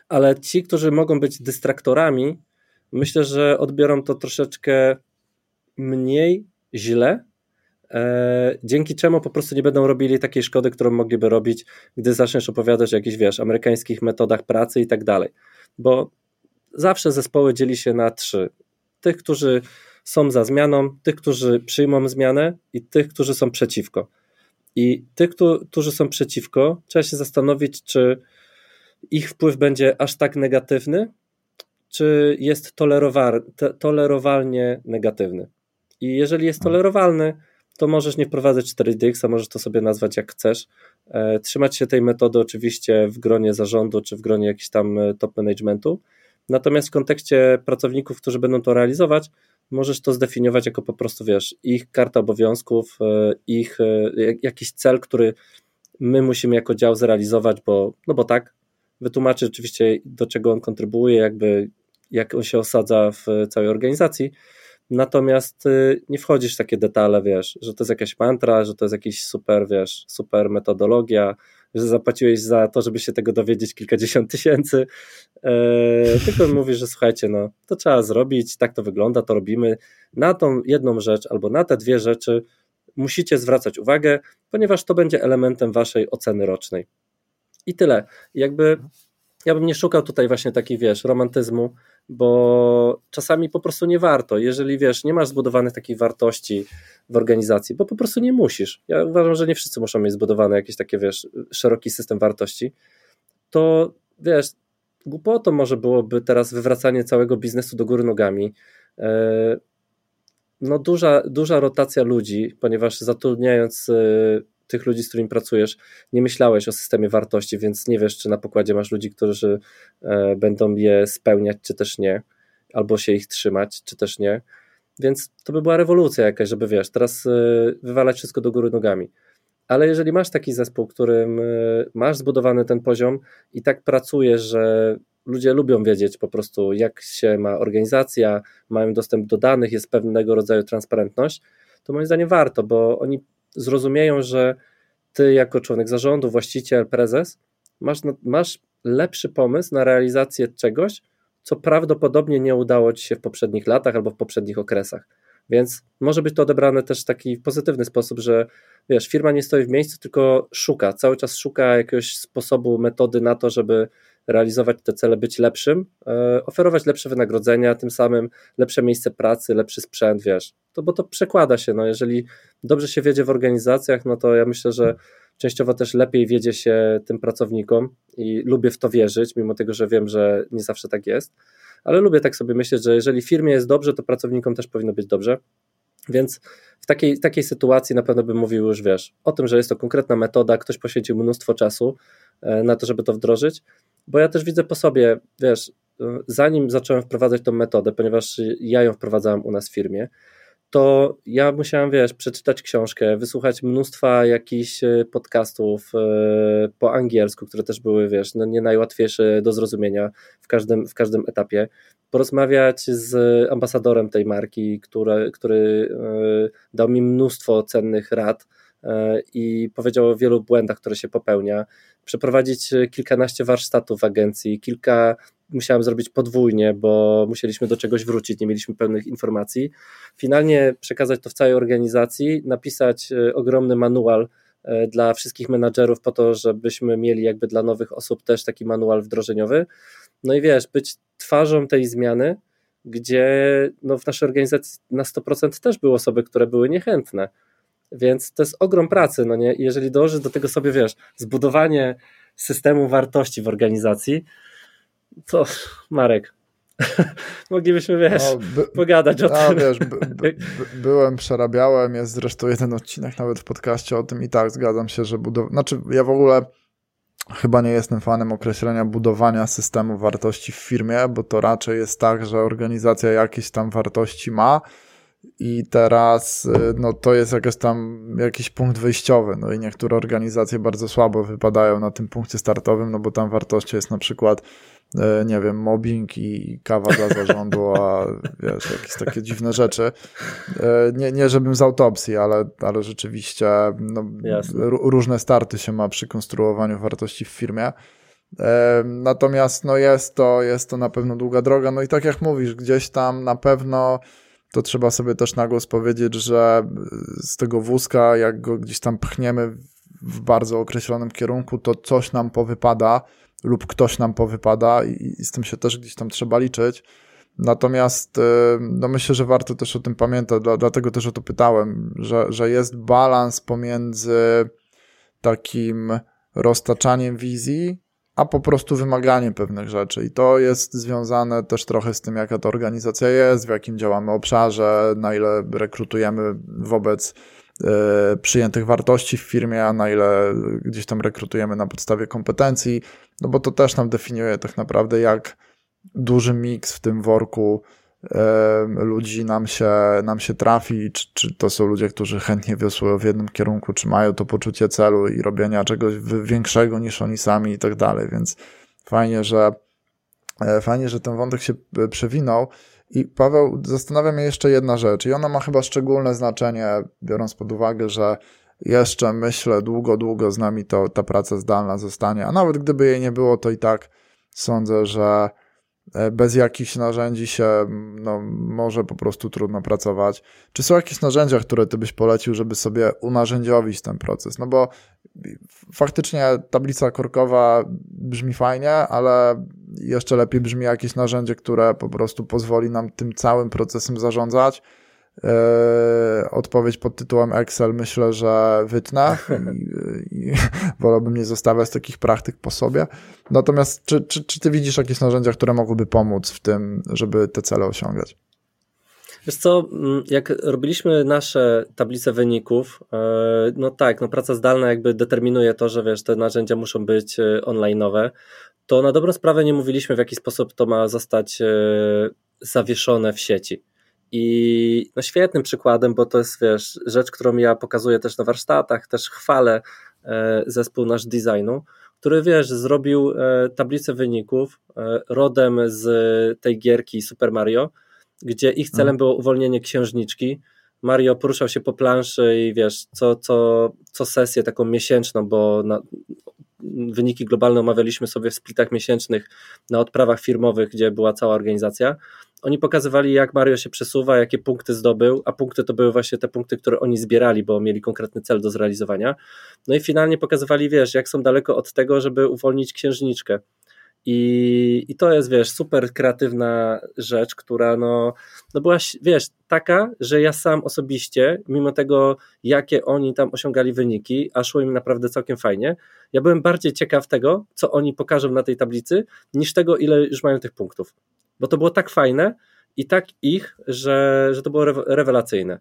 ale ci, którzy mogą być dystraktorami, myślę, że odbiorą to troszeczkę mniej źle, e, dzięki czemu po prostu nie będą robili takiej szkody, którą mogliby robić, gdy zaczniesz opowiadać o jakichś, wiesz, amerykańskich metodach pracy i tak dalej. Bo zawsze zespoły dzieli się na trzy. Tych, którzy są za zmianą, tych, którzy przyjmą zmianę i tych, którzy są przeciwko. I tych, którzy są przeciwko, trzeba się zastanowić, czy ich wpływ będzie aż tak negatywny, czy jest tolerowalnie negatywny. I jeżeli jest tolerowalny, to możesz nie wprowadzać 4DX, a możesz to sobie nazwać jak chcesz. E, trzymać się tej metody oczywiście w gronie zarządu, czy w gronie jakiś tam e, top managementu, Natomiast w kontekście pracowników, którzy będą to realizować, możesz to zdefiniować jako po prostu, wiesz, ich karta obowiązków, e, ich e, jakiś cel, który my musimy jako dział zrealizować, bo, no bo tak, wytłumaczy oczywiście, do czego on kontrybuuje, jakby jak on się osadza w całej organizacji, natomiast e, nie wchodzisz w takie detale, wiesz, że to jest jakaś mantra, że to jest jakiś super, wiesz, super metodologia, że zapłaciłeś za to, żeby się tego dowiedzieć kilkadziesiąt tysięcy, e, tylko mówisz, że słuchajcie, no to trzeba zrobić, tak to wygląda, to robimy. Na tą jedną rzecz albo na te dwie rzeczy musicie zwracać uwagę, ponieważ to będzie elementem waszej oceny rocznej. I tyle. Jakby ja bym nie szukał tutaj właśnie takiej, wiesz, romantyzmu, bo czasami po prostu nie warto. Jeżeli wiesz, nie masz zbudowanych takich wartości w organizacji, bo po prostu nie musisz. Ja uważam, że nie wszyscy muszą mieć zbudowany jakiś taki, wiesz, szeroki system wartości, to wiesz, głupotą może byłoby teraz wywracanie całego biznesu do góry nogami. E, no duża, duża rotacja ludzi, ponieważ zatrudniając e, tych ludzi, z którymi pracujesz, nie myślałeś o systemie wartości, więc nie wiesz, czy na pokładzie masz ludzi, którzy e, będą je spełniać, czy też nie, albo się ich trzymać, czy też nie. Więc to by była rewolucja jakaś, żeby wiesz, teraz wywalać wszystko do góry nogami. Ale jeżeli masz taki zespół, którym masz zbudowany ten poziom i tak pracujesz, że ludzie lubią wiedzieć po prostu, jak się ma organizacja, mają dostęp do danych, jest pewnego rodzaju transparentność, to moim zdaniem warto, bo oni zrozumieją, że ty jako członek zarządu, właściciel, prezes, masz, masz lepszy pomysł na realizację czegoś, co prawdopodobnie nie udało ci się w poprzednich latach albo w poprzednich okresach. Więc może być to odebrane też w taki pozytywny sposób, że wiesz, firma nie stoi w miejscu, tylko szuka, cały czas szuka jakiegoś sposobu, metody na to, żeby realizować te cele, być lepszym, e, oferować lepsze wynagrodzenia, tym samym lepsze miejsce pracy, lepszy sprzęt, wiesz, to bo to przekłada się, no jeżeli dobrze się wiedzie w organizacjach, no to ja myślę, że częściowo też lepiej wiedzie się tym pracownikom i lubię w to wierzyć, mimo tego, że wiem, że nie zawsze tak jest, ale lubię tak sobie myśleć, że jeżeli firmie jest dobrze, to pracownikom też powinno być dobrze, więc w takiej, takiej sytuacji na pewno bym mówił już, wiesz, o tym, że jest to konkretna metoda, ktoś poświęcił mnóstwo czasu e, na to, żeby to wdrożyć, bo ja też widzę po sobie, wiesz, zanim zacząłem wprowadzać tą metodę, ponieważ ja ją wprowadzałem u nas w firmie, to ja musiałem, wiesz, przeczytać książkę, wysłuchać mnóstwa jakichś e, podcastów e, po angielsku, które też były, wiesz, no nie najłatwiejsze do zrozumienia w każdym, w każdym etapie, porozmawiać z ambasadorem tej marki, który, który e, dał mi mnóstwo cennych rad i powiedział o wielu błędach, które się popełnia, przeprowadzić kilkanaście warsztatów w agencji, kilka musiałem zrobić podwójnie, bo musieliśmy do czegoś wrócić, nie mieliśmy pełnych informacji. Finalnie przekazać to w całej organizacji, napisać e, ogromny manual e, dla wszystkich menadżerów po to, żebyśmy mieli jakby dla nowych osób też taki manual wdrożeniowy. No i wiesz, być twarzą tej zmiany, gdzie no w naszej organizacji na 100% też były osoby, które były niechętne. Więc to jest ogrom pracy, no nie? Jeżeli dołożysz do tego sobie, wiesz, zbudowanie systemu wartości w organizacji, co, Marek? [LAUGHS] Moglibyśmy, wiesz, no, by, pogadać o a, tym. Wiesz, by, [LAUGHS] by, byłem, przerabiałem, jest zresztą jeden odcinek nawet w podcaście o tym i tak, zgadzam się, że budowa... Znaczy, ja w ogóle chyba nie jestem fanem określenia budowania systemu wartości w firmie, bo to raczej jest tak, że organizacja jakieś tam wartości ma, i teraz y, no, to jest jakiś tam jakiś punkt wyjściowy. No i niektóre organizacje bardzo słabo wypadają na tym punkcie startowym, no bo tam wartością jest na przykład y, nie wiem, mobbing i kawa dla zarządu, a wiesz, jakieś takie dziwne rzeczy. Y, nie, nie żebym z autopsji, ale, ale rzeczywiście no, różne starty się ma przy konstruowaniu wartości w firmie. Natomiast no jest to, jest to na pewno długa droga. No i tak jak mówisz, gdzieś tam na pewno to trzeba sobie też na głos powiedzieć, że z tego wózka, jak go gdzieś tam pchniemy w bardzo określonym kierunku, to coś nam powypada lub ktoś nam powypada i, i z tym się też gdzieś tam trzeba liczyć. Natomiast y, no myślę, że warto też o tym pamiętać, dlatego też o to pytałem, że, że jest balans pomiędzy takim roztaczaniem wizji, a po prostu wymaganie pewnych rzeczy. I to jest związane też trochę z tym, jaka to organizacja jest, w jakim działamy obszarze, na ile rekrutujemy wobec y, przyjętych wartości w firmie, a na ile gdzieś tam rekrutujemy na podstawie kompetencji, no bo to też nam definiuje tak naprawdę, jak duży miks w tym worku ludzi nam się, nam się trafi, czy, czy to są ludzie, którzy chętnie wiosłują w jednym kierunku, czy mają to poczucie celu i robienia czegoś większego niż oni sami i tak dalej, więc fajnie, że e, fajnie, że ten wątek się e, przewinął. I Paweł, zastanawia mnie jeszcze jedna rzecz, i ona ma chyba szczególne znaczenie, biorąc pod uwagę, że jeszcze myślę, długo, długo z nami to, ta praca zdalna zostanie, a nawet gdyby jej nie było, to i tak sądzę, że bez jakichś narzędzi się no, może po prostu trudno pracować. Czy są jakieś narzędzia, które ty byś polecił, żeby sobie unarzędziowić ten proces? No bo faktycznie tablica korkowa brzmi fajnie, ale jeszcze lepiej brzmi jakieś narzędzie, które po prostu pozwoli nam tym całym procesem zarządzać E, odpowiedź pod tytułem Excel myślę, że wytnę i, i [LAUGHS] wolałbym nie zostawiać takich praktyk po sobie. Natomiast czy, czy, czy ty widzisz jakieś narzędzia, które mogłyby pomóc w tym, żeby te cele osiągać? Wiesz co, mm, jak robiliśmy nasze tablice wyników, e, no tak, no praca zdalna jakby determinuje to, że wiesz, te narzędzia muszą być e, online'owe, to na dobrą sprawę nie mówiliśmy w jaki sposób to ma zostać zawieszone w sieci. I no świetnym przykładem, bo to jest wiesz, rzecz, którą ja pokazuję też na warsztatach, też chwalę e, zespół nasz designu, który wiesz, zrobił e, tablicę wyników e, rodem z tej gierki Super Mario, gdzie ich celem mhm. było uwolnienie księżniczki. Mario poruszał się po planszy i wiesz, co, co, co sesję taką miesięczną, bo na, wyniki globalne omawialiśmy sobie w splitach miesięcznych na odprawach firmowych, gdzie była cała organizacja oni pokazywali, jak Mario się przesuwa, jakie punkty zdobył, a punkty to były właśnie te punkty, które oni zbierali, bo mieli konkretny cel do zrealizowania. No i finalnie pokazywali, wiesz, jak są daleko od tego, żeby uwolnić księżniczkę. I, I to jest, wiesz, super kreatywna rzecz, która no, no była, wiesz, taka, że ja sam osobiście, mimo tego, jakie oni tam osiągali wyniki, a szło im naprawdę całkiem fajnie, ja byłem bardziej ciekaw tego, co oni pokażą na tej tablicy, niż tego, ile już mają tych punktów bo to było tak fajne i tak ich, że, że to było rewelacyjne.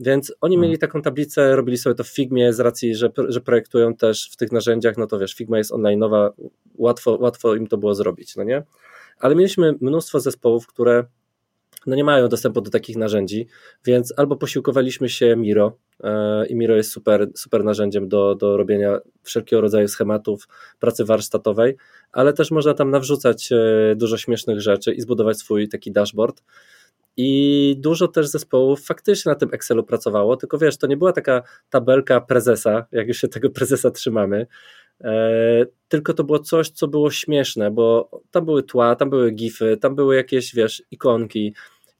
Więc oni mieli hmm. taką tablicę, robili sobie to w Figmie z racji, że, że projektują też w tych narzędziach, no to wiesz, Figma jest online'owa, łatwo, łatwo im to było zrobić, no nie? Ale mieliśmy mnóstwo zespołów, które no nie mają dostępu do takich narzędzi, więc albo posiłkowaliśmy się Miro e, i Miro jest super, super narzędziem do, do robienia wszelkiego rodzaju schematów pracy warsztatowej, ale też można tam nawrzucać e, dużo śmiesznych rzeczy i zbudować swój taki dashboard. I dużo też zespołów faktycznie na tym Excelu pracowało, tylko wiesz, to nie była taka tabelka prezesa, jak już się tego prezesa trzymamy, tylko to było coś, co było śmieszne, bo tam były tła, tam były gify, tam były jakieś, wiesz, ikonki.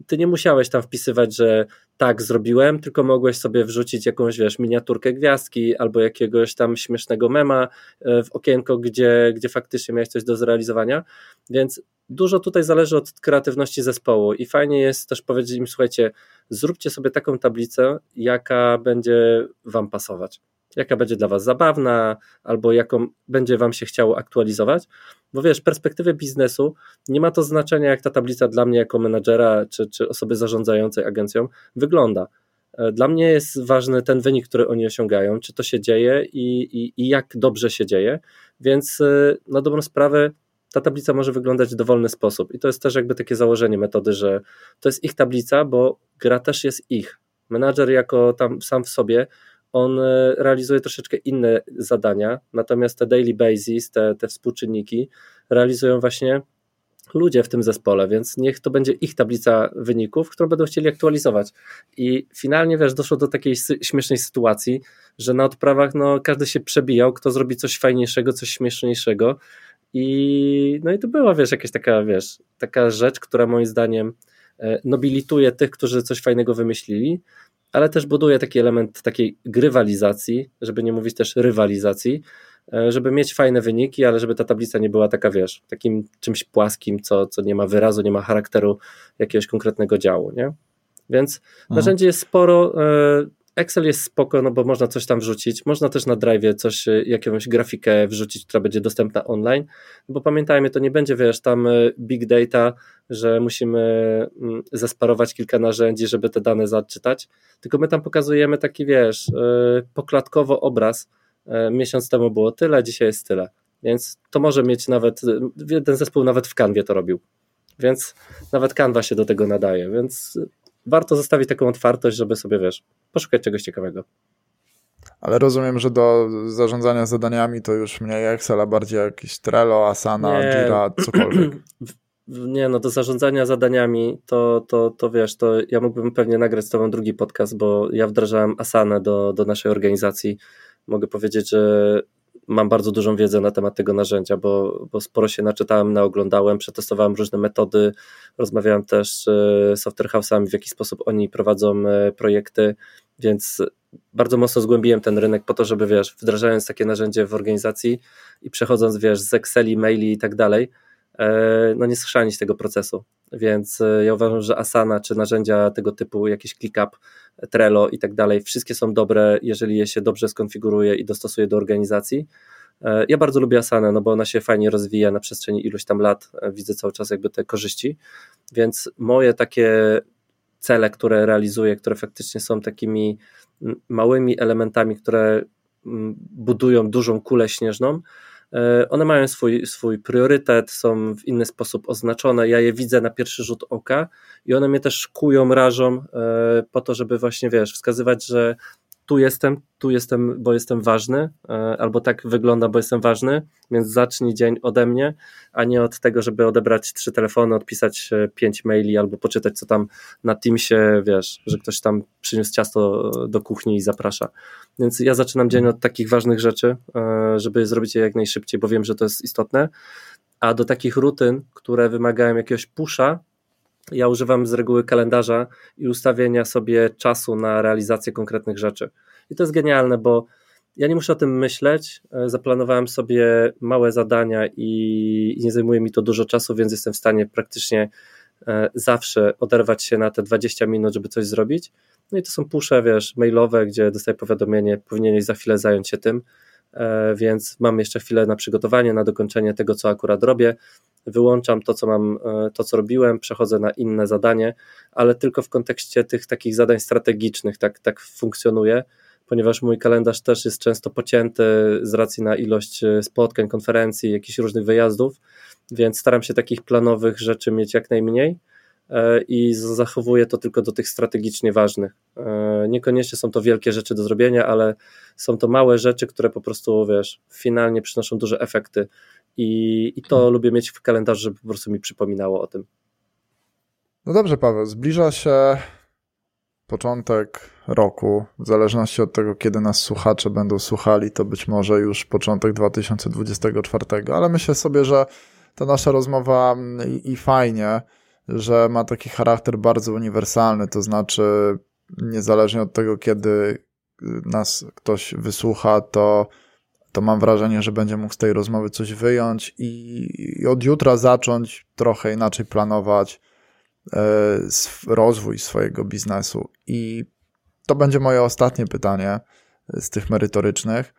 Ty nie musiałeś tam wpisywać, że tak zrobiłem, tylko mogłeś sobie wrzucić jakąś, wiesz, miniaturkę gwiazdki albo jakiegoś tam śmiesznego mema e, w okienko, gdzie, gdzie faktycznie miałeś coś do zrealizowania, więc dużo tutaj zależy od kreatywności zespołu i fajnie jest też powiedzieć im, słuchajcie, zróbcie sobie taką tablicę, jaka będzie wam pasować jaka będzie dla Was zabawna, albo jaką będzie Wam się chciało aktualizować. Bo wiesz, perspektywy biznesu nie ma to znaczenia, jak ta tablica dla mnie jako menadżera czy, czy osoby zarządzającej agencją wygląda. E, dla mnie jest ważny ten wynik, który oni osiągają, czy to się dzieje i, i, i jak dobrze się dzieje. Więc e, na dobrą sprawę ta tablica może wyglądać w dowolny sposób. I to jest też jakby takie założenie metody, że to jest ich tablica, bo gra też jest ich. Menadżer jako tam sam w sobie on e, realizuje troszeczkę inne zadania, natomiast te daily basis, te, te współczynniki realizują właśnie ludzie w tym zespole, więc niech to będzie ich tablica wyników, którą będą chcieli aktualizować. I finalnie, wiesz, doszło do takiej śmiesznej sytuacji, że na odprawach no, każdy się przebijał, kto zrobi coś fajniejszego, coś śmieszniejszego i no i to była, wiesz, jakaś taka, wiesz, taka rzecz, która moim zdaniem e, nobilituje tych, którzy coś fajnego wymyślili, ale też buduje taki element takiej grywalizacji, żeby nie mówić też rywalizacji, e, żeby mieć fajne wyniki, ale żeby ta tablica nie była taka, wiesz, takim czymś płaskim, co, co nie ma wyrazu, nie ma charakteru jakiegoś konkretnego działu, nie? Więc narzędzi jest sporo, e, Excel jest spoko, no bo można coś tam wrzucić, można też na Drive coś, e, jakąś grafikę wrzucić, która będzie dostępna online, bo pamiętajmy, to nie będzie, wiesz, tam e, big data, że musimy mm, zesparować kilka narzędzi, żeby te dane zaczytać, tylko my tam pokazujemy taki, wiesz, e, pokładkowo obraz, miesiąc temu było tyle, dzisiaj jest tyle, więc to może mieć nawet, jeden zespół nawet w kanwie to robił, więc nawet kanwa się do tego nadaje, więc warto zostawić taką otwartość, żeby sobie, wiesz, poszukać czegoś ciekawego. Ale rozumiem, że do zarządzania zadaniami to już mniej Excel, a bardziej jakieś Trello, Asana, nie. Jira, cokolwiek. [CLEARS THROAT] Nie, no do zarządzania zadaniami to, to, to wiesz, to ja mógłbym pewnie nagrać z tobą drugi podcast, bo ja wdrażałem Asanę do, do naszej organizacji. Mogę powiedzieć, że mam bardzo dużą wiedzę na temat tego narzędzia, bo, bo sporo się naczytałem, naoglądałem, przetestowałem różne metody, rozmawiałem też z software house'ami, w jaki sposób oni prowadzą projekty, więc bardzo mocno zgłębiłem ten rynek po to, żeby wiesz, wdrażając takie narzędzie w organizacji i przechodząc wiesz, z Exceli, maili i tak dalej, e, no nie schrzanić tego procesu. Więc e, ja uważam, że Asana czy narzędzia tego typu, jakieś ClickUp, Trello i tak dalej, wszystkie są dobre, jeżeli je się dobrze skonfiguruje i dostosuje do organizacji. E, ja bardzo lubię Asanę, no bo ona się fajnie rozwija na przestrzeni iluś tam lat, widzę cały czas jakby te korzyści, więc moje takie cele, które realizuję, które faktycznie są takimi małymi elementami, które budują dużą kulę śnieżną, e, one mają swój, swój priorytet, są w inny sposób oznaczone. Ja je widzę na pierwszy rzut oka i one mnie też kują, rażą e, po to, żeby właśnie wiesz, wskazywać, że tu jestem, tu jestem, bo jestem ważny, e, albo tak wygląda, bo jestem ważny, więc zacznij dzień ode mnie, a nie od tego, żeby odebrać trzy telefony, odpisać pięć maili, albo poczytać, co tam na Teamsie, wiesz, że ktoś tam przyniósł ciasto do kuchni i zaprasza. Więc ja zaczynam dzień od takich ważnych rzeczy, e, żeby zrobić je jak najszybciej, bo wiem, że to jest istotne, a do takich rutyn, które wymagają jakiegoś pusza, ja używam z reguły kalendarza i ustawienia sobie czasu na realizację konkretnych rzeczy. I to jest genialne, bo ja nie muszę o tym myśleć. E, zaplanowałem sobie małe zadania i nie zajmuje mi to dużo czasu, więc jestem w stanie praktycznie e, zawsze oderwać się na te 20 minut, żeby coś zrobić. No i to są pusze, wiesz, mailowe, gdzie dostaję powiadomienie, powinieneś za chwilę zająć się tym, więc mam jeszcze chwilę na przygotowanie, na dokończenie tego, co akurat robię. Wyłączam to, co mam, e, to, co robiłem, przechodzę na inne zadanie, ale tylko w kontekście tych takich zadań strategicznych tak, tak funkcjonuje, ponieważ mój kalendarz też jest często pocięty z racji na ilość e, spotkań, konferencji, jakichś różnych wyjazdów, więc staram się takich planowych rzeczy mieć jak najmniej. e, i zachowuję to tylko do tych strategicznie ważnych. Niekoniecznie są to wielkie rzeczy do zrobienia, ale są to małe rzeczy, które po prostu, wiesz, finalnie przynoszą duże efekty i, i to hmm. lubię mieć w kalendarzu, żeby po prostu mi przypominało o tym. No dobrze, Paweł, zbliża się początek roku, w zależności od tego, kiedy nas słuchacze będą słuchali, to być może już początek 2024, ale myślę sobie, że ta nasza rozmowa i, i fajnie, że ma taki charakter bardzo uniwersalny, to znaczy niezależnie od tego, kiedy nas ktoś wysłucha, to to mam wrażenie, że będzie mógł z tej rozmowy coś wyjąć i, i od jutra zacząć trochę inaczej planować e, rozwój swojego biznesu. I to będzie moje ostatnie pytanie z tych merytorycznych.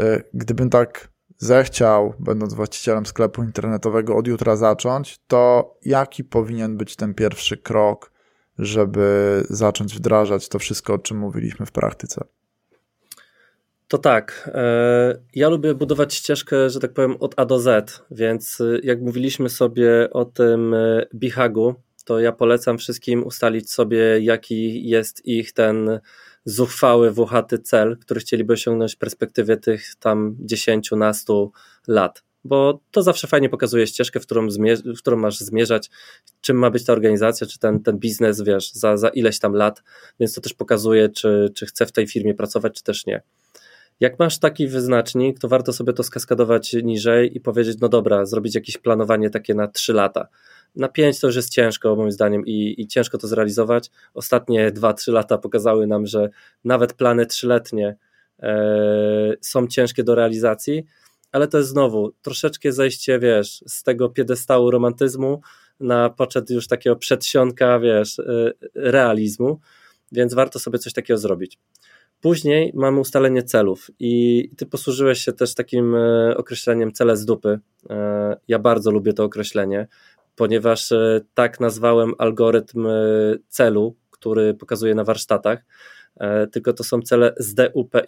E, gdybym tak zechciał, będąc właścicielem sklepu internetowego, od jutra zacząć, to jaki powinien być ten pierwszy krok, żeby zacząć wdrażać to wszystko, o czym mówiliśmy w praktyce? To tak. E, ja lubię budować ścieżkę, że tak powiem, od A do Z, więc e, jak mówiliśmy sobie o tym e, bihagu, to ja polecam wszystkim ustalić sobie, jaki jest ich ten zuchwały, włochaty cel, który chcieliby osiągnąć w perspektywie tych tam 10, nastu lat. Bo to zawsze fajnie pokazuje ścieżkę, w którą, w którą masz zmierzać, czym ma być ta organizacja, czy ten, ten biznes, wiesz, za, za ileś tam lat, więc to też pokazuje, czy, czy chcę w tej firmie pracować, czy też nie. Jak masz taki wyznacznik, to warto sobie to skaskadować niżej i powiedzieć, no dobra, zrobić jakieś planowanie takie na 3 lata. Na 5 to już jest ciężko, moim zdaniem, i, i ciężko to zrealizować. Ostatnie 2-3 lata pokazały nam, że nawet plany trzyletnie e, są ciężkie do realizacji, ale to jest znowu troszeczkę zejście, wiesz, z tego piedestału romantyzmu na poczet już takiego przedsionka, wiesz, e, realizmu, więc warto sobie coś takiego zrobić. Później mamy ustalenie celów i ty posłużyłeś się też takim e, określeniem cele z dupy. E, ja bardzo lubię to określenie, ponieważ e, tak nazwałem algorytm celu, który pokazuję na warsztatach, tylko to są cele z DUPY,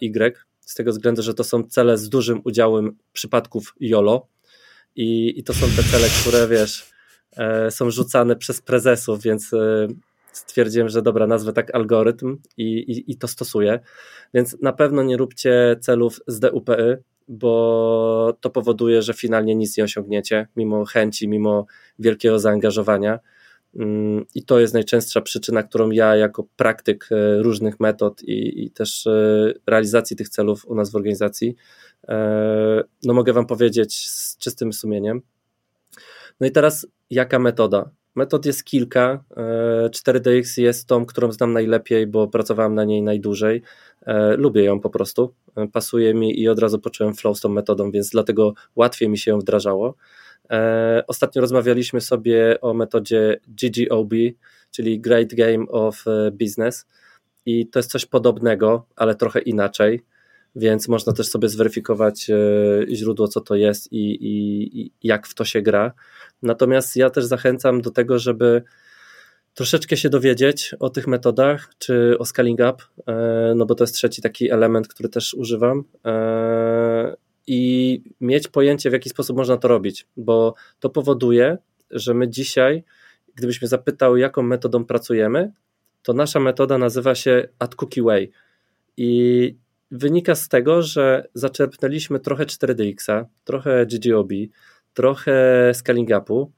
z tego względu, że to są cele z dużym udziałem przypadków YOLO. I, i to są te cele, które wiesz, są rzucane przez prezesów, więc stwierdziłem, że dobra, nazwę tak algorytm i, i, i to stosuję. Więc na pewno nie róbcie celów z DUPY, bo to powoduje, że finalnie nic nie osiągniecie, mimo chęci, mimo wielkiego zaangażowania. Mm, I to jest najczęstsza przyczyna, którą ja jako praktyk e, różnych metod i, i też e, realizacji tych celów u nas w organizacji, e, no mogę Wam powiedzieć z czystym sumieniem. No i teraz jaka metoda? Metod jest kilka. 4DX jest tą, którą znam najlepiej, bo pracowałem na niej najdłużej. Lubię ją po prostu. Pasuje mi i od razu poczułem flow z tą metodą, więc dlatego łatwiej mi się ją wdrażało. E, ostatnio rozmawialiśmy sobie o metodzie GGOB, czyli Great Game of e, Business i to jest coś podobnego, ale trochę inaczej, więc można też sobie zweryfikować e, źródło, co to jest i, i, i jak w to się gra. Natomiast ja też zachęcam do tego, żeby troszeczkę się dowiedzieć o tych metodach, czy o scaling up, no bo to jest trzeci taki element, który też używam i mieć pojęcie, w jaki sposób można to robić, bo to powoduje, że my dzisiaj, gdybyśmy zapytał, jaką metodą pracujemy, to nasza metoda nazywa się At Cookie Way. I wynika z tego, że zaczerpnęliśmy trochę 4DX, trochę GGOB, trochę scaling upu.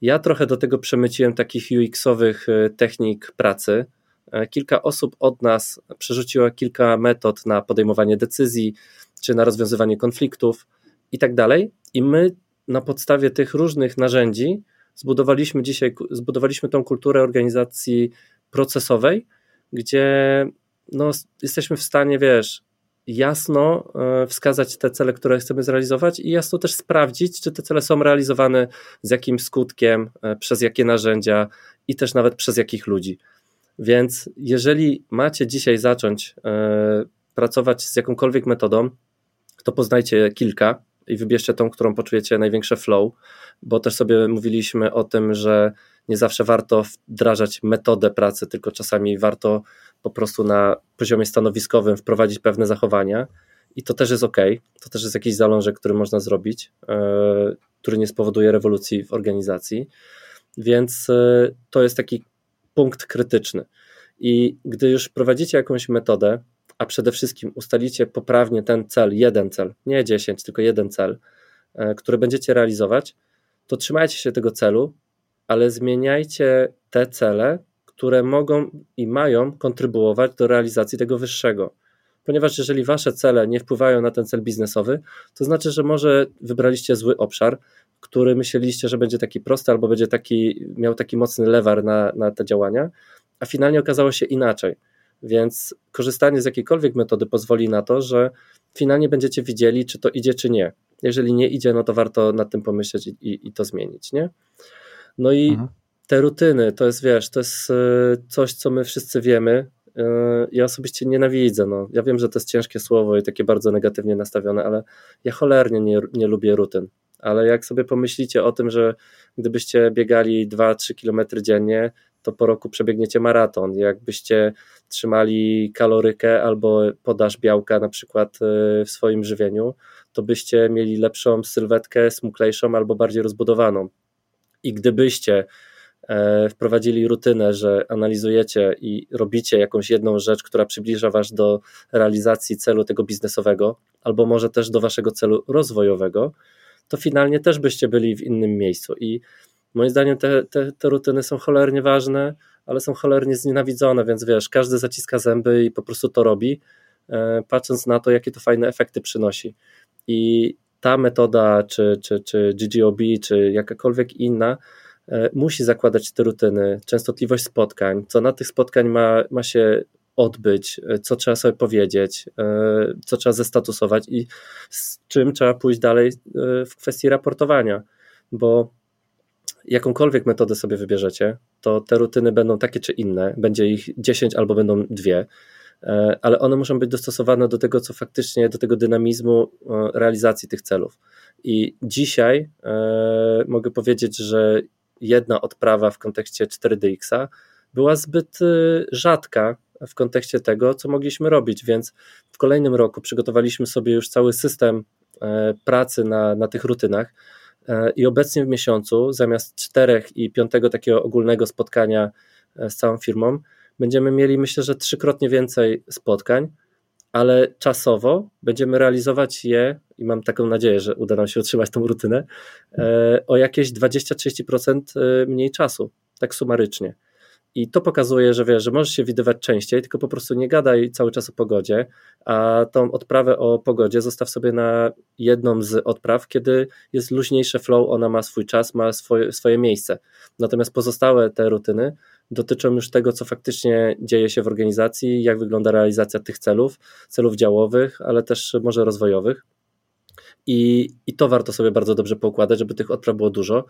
Ja trochę do tego przemyciłem takich UX-owych e, technik pracy. E, kilka osób od nas przerzuciło kilka metod na podejmowanie decyzji, czy na rozwiązywanie konfliktów i tak dalej. I my na podstawie tych różnych narzędzi zbudowaliśmy dzisiaj, zbudowaliśmy tą kulturę organizacji procesowej, gdzie no, jesteśmy w stanie, wiesz, jasno e, wskazać te cele, które chcemy zrealizować i jasno też sprawdzić, czy te cele są realizowane z jakim skutkiem, e, przez jakie narzędzia i też nawet przez jakich ludzi. Więc jeżeli macie dzisiaj zacząć e, pracować z jakąkolwiek metodą, to poznajcie kilka i wybierzcie tą, którą poczujecie największe flow, bo też sobie mówiliśmy o tym, że nie zawsze warto wdrażać metodę pracy, tylko czasami warto po prostu na poziomie stanowiskowym wprowadzić pewne zachowania i to też jest ok. To też jest jakiś zalążek, który można zrobić, yy, który nie spowoduje rewolucji w organizacji. Więc yy, to jest taki punkt krytyczny. I gdy już prowadzicie jakąś metodę, a przede wszystkim ustalicie poprawnie ten cel, jeden cel, nie 10, tylko jeden cel, e, który będziecie realizować, to trzymajcie się tego celu, ale zmieniajcie te cele, które mogą i mają kontrybuować do realizacji tego wyższego. Ponieważ jeżeli wasze cele nie wpływają na ten cel biznesowy, to znaczy, że może wybraliście zły obszar, który myśleliście, że będzie taki prosty albo będzie taki, miał taki mocny lewar na, na te działania, a finalnie okazało się inaczej. Więc korzystanie z jakiejkolwiek metody pozwoli na to, że finalnie będziecie widzieli, czy to idzie, czy nie. Jeżeli nie idzie, no to warto nad tym pomyśleć i, i, i to zmienić, nie? No i mhm. Te rutyny, to jest, wiesz, to jest e, coś, co my wszyscy wiemy. E, ja osobiście nienawidzę. No. Ja wiem, że to jest ciężkie słowo i takie bardzo negatywnie nastawione, ale ja cholernie nie, nie lubię rutyn. Ale jak sobie pomyślicie o tym, że gdybyście biegali 2-3 kilometry dziennie, to po roku przebiegniecie maraton. Jakbyście trzymali kalorykę albo podaż białka na przykład e, w swoim żywieniu, to byście mieli lepszą sylwetkę, smuklejszą albo bardziej rozbudowaną. I gdybyście wprowadzili rutynę, że analizujecie i robicie jakąś jedną rzecz, która przybliża Was do realizacji celu tego biznesowego, albo może też do Waszego celu rozwojowego, to finalnie też byście byli w innym miejscu. I Moim zdaniem te, te, te rutyny są cholernie ważne, ale są cholernie znienawidzone, więc wiesz, każdy zaciska zęby i po prostu to robi, e, patrząc na to, jakie to fajne efekty przynosi. I ta metoda, czy, czy, czy GGOB, czy jakakolwiek inna, e, musi zakładać te rutyny, częstotliwość spotkań, co na tych spotkań ma, ma się odbyć, e, co trzeba sobie powiedzieć, co trzeba zestatusować i z czym trzeba pójść dalej w kwestii raportowania, bo jakąkolwiek metodę sobie wybierzecie, to te rutyny będą takie czy inne, będzie ich 10 albo będą dwie, e, ale one muszą być dostosowane do tego, co faktycznie, do tego dynamizmu e, realizacji tych celów. I dzisiaj e, mogę powiedzieć, że jedna odprawa w kontekście 4DX była zbyt rzadka w kontekście tego, co mogliśmy robić, więc w kolejnym roku przygotowaliśmy sobie już cały system pracy na, na tych rutynach E, I obecnie w miesiącu, zamiast czterech i piątego takiego ogólnego spotkania e, z całą firmą, będziemy mieli myślę, że trzykrotnie więcej spotkań, ale czasowo będziemy realizować je, i mam taką nadzieję, że uda nam się utrzymać tą rutynę, e, o jakieś 20-30% mniej czasu. tak sumarycznie. I to pokazuje, że wiesz, że możesz się widywać częściej, tylko po prostu nie gadaj cały czas o pogodzie, a tą odprawę o pogodzie zostaw sobie na jedną z odpraw, kiedy jest luźniejsze flow, ona ma swój czas, ma swoje, swoje miejsce. Natomiast pozostałe te rutyny dotyczą już tego, co faktycznie dzieje się w organizacji, jak wygląda realizacja tych celów, celów działowych, ale też może rozwojowych. I, I to warto sobie bardzo dobrze poukładać, żeby tych odpraw było dużo,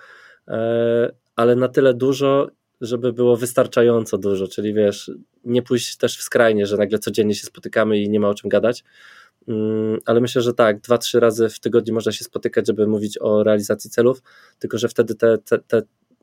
e, ale na tyle dużo, żeby było wystarczająco dużo, czyli wiesz, nie pójść też w skrajnie, że nagle codziennie się spotykamy i nie ma o czym gadać. Mm, ale myślę, że tak, dwa, trzy razy w tygodniu można się spotykać, żeby mówić o realizacji celów, tylko że wtedy te, te, te,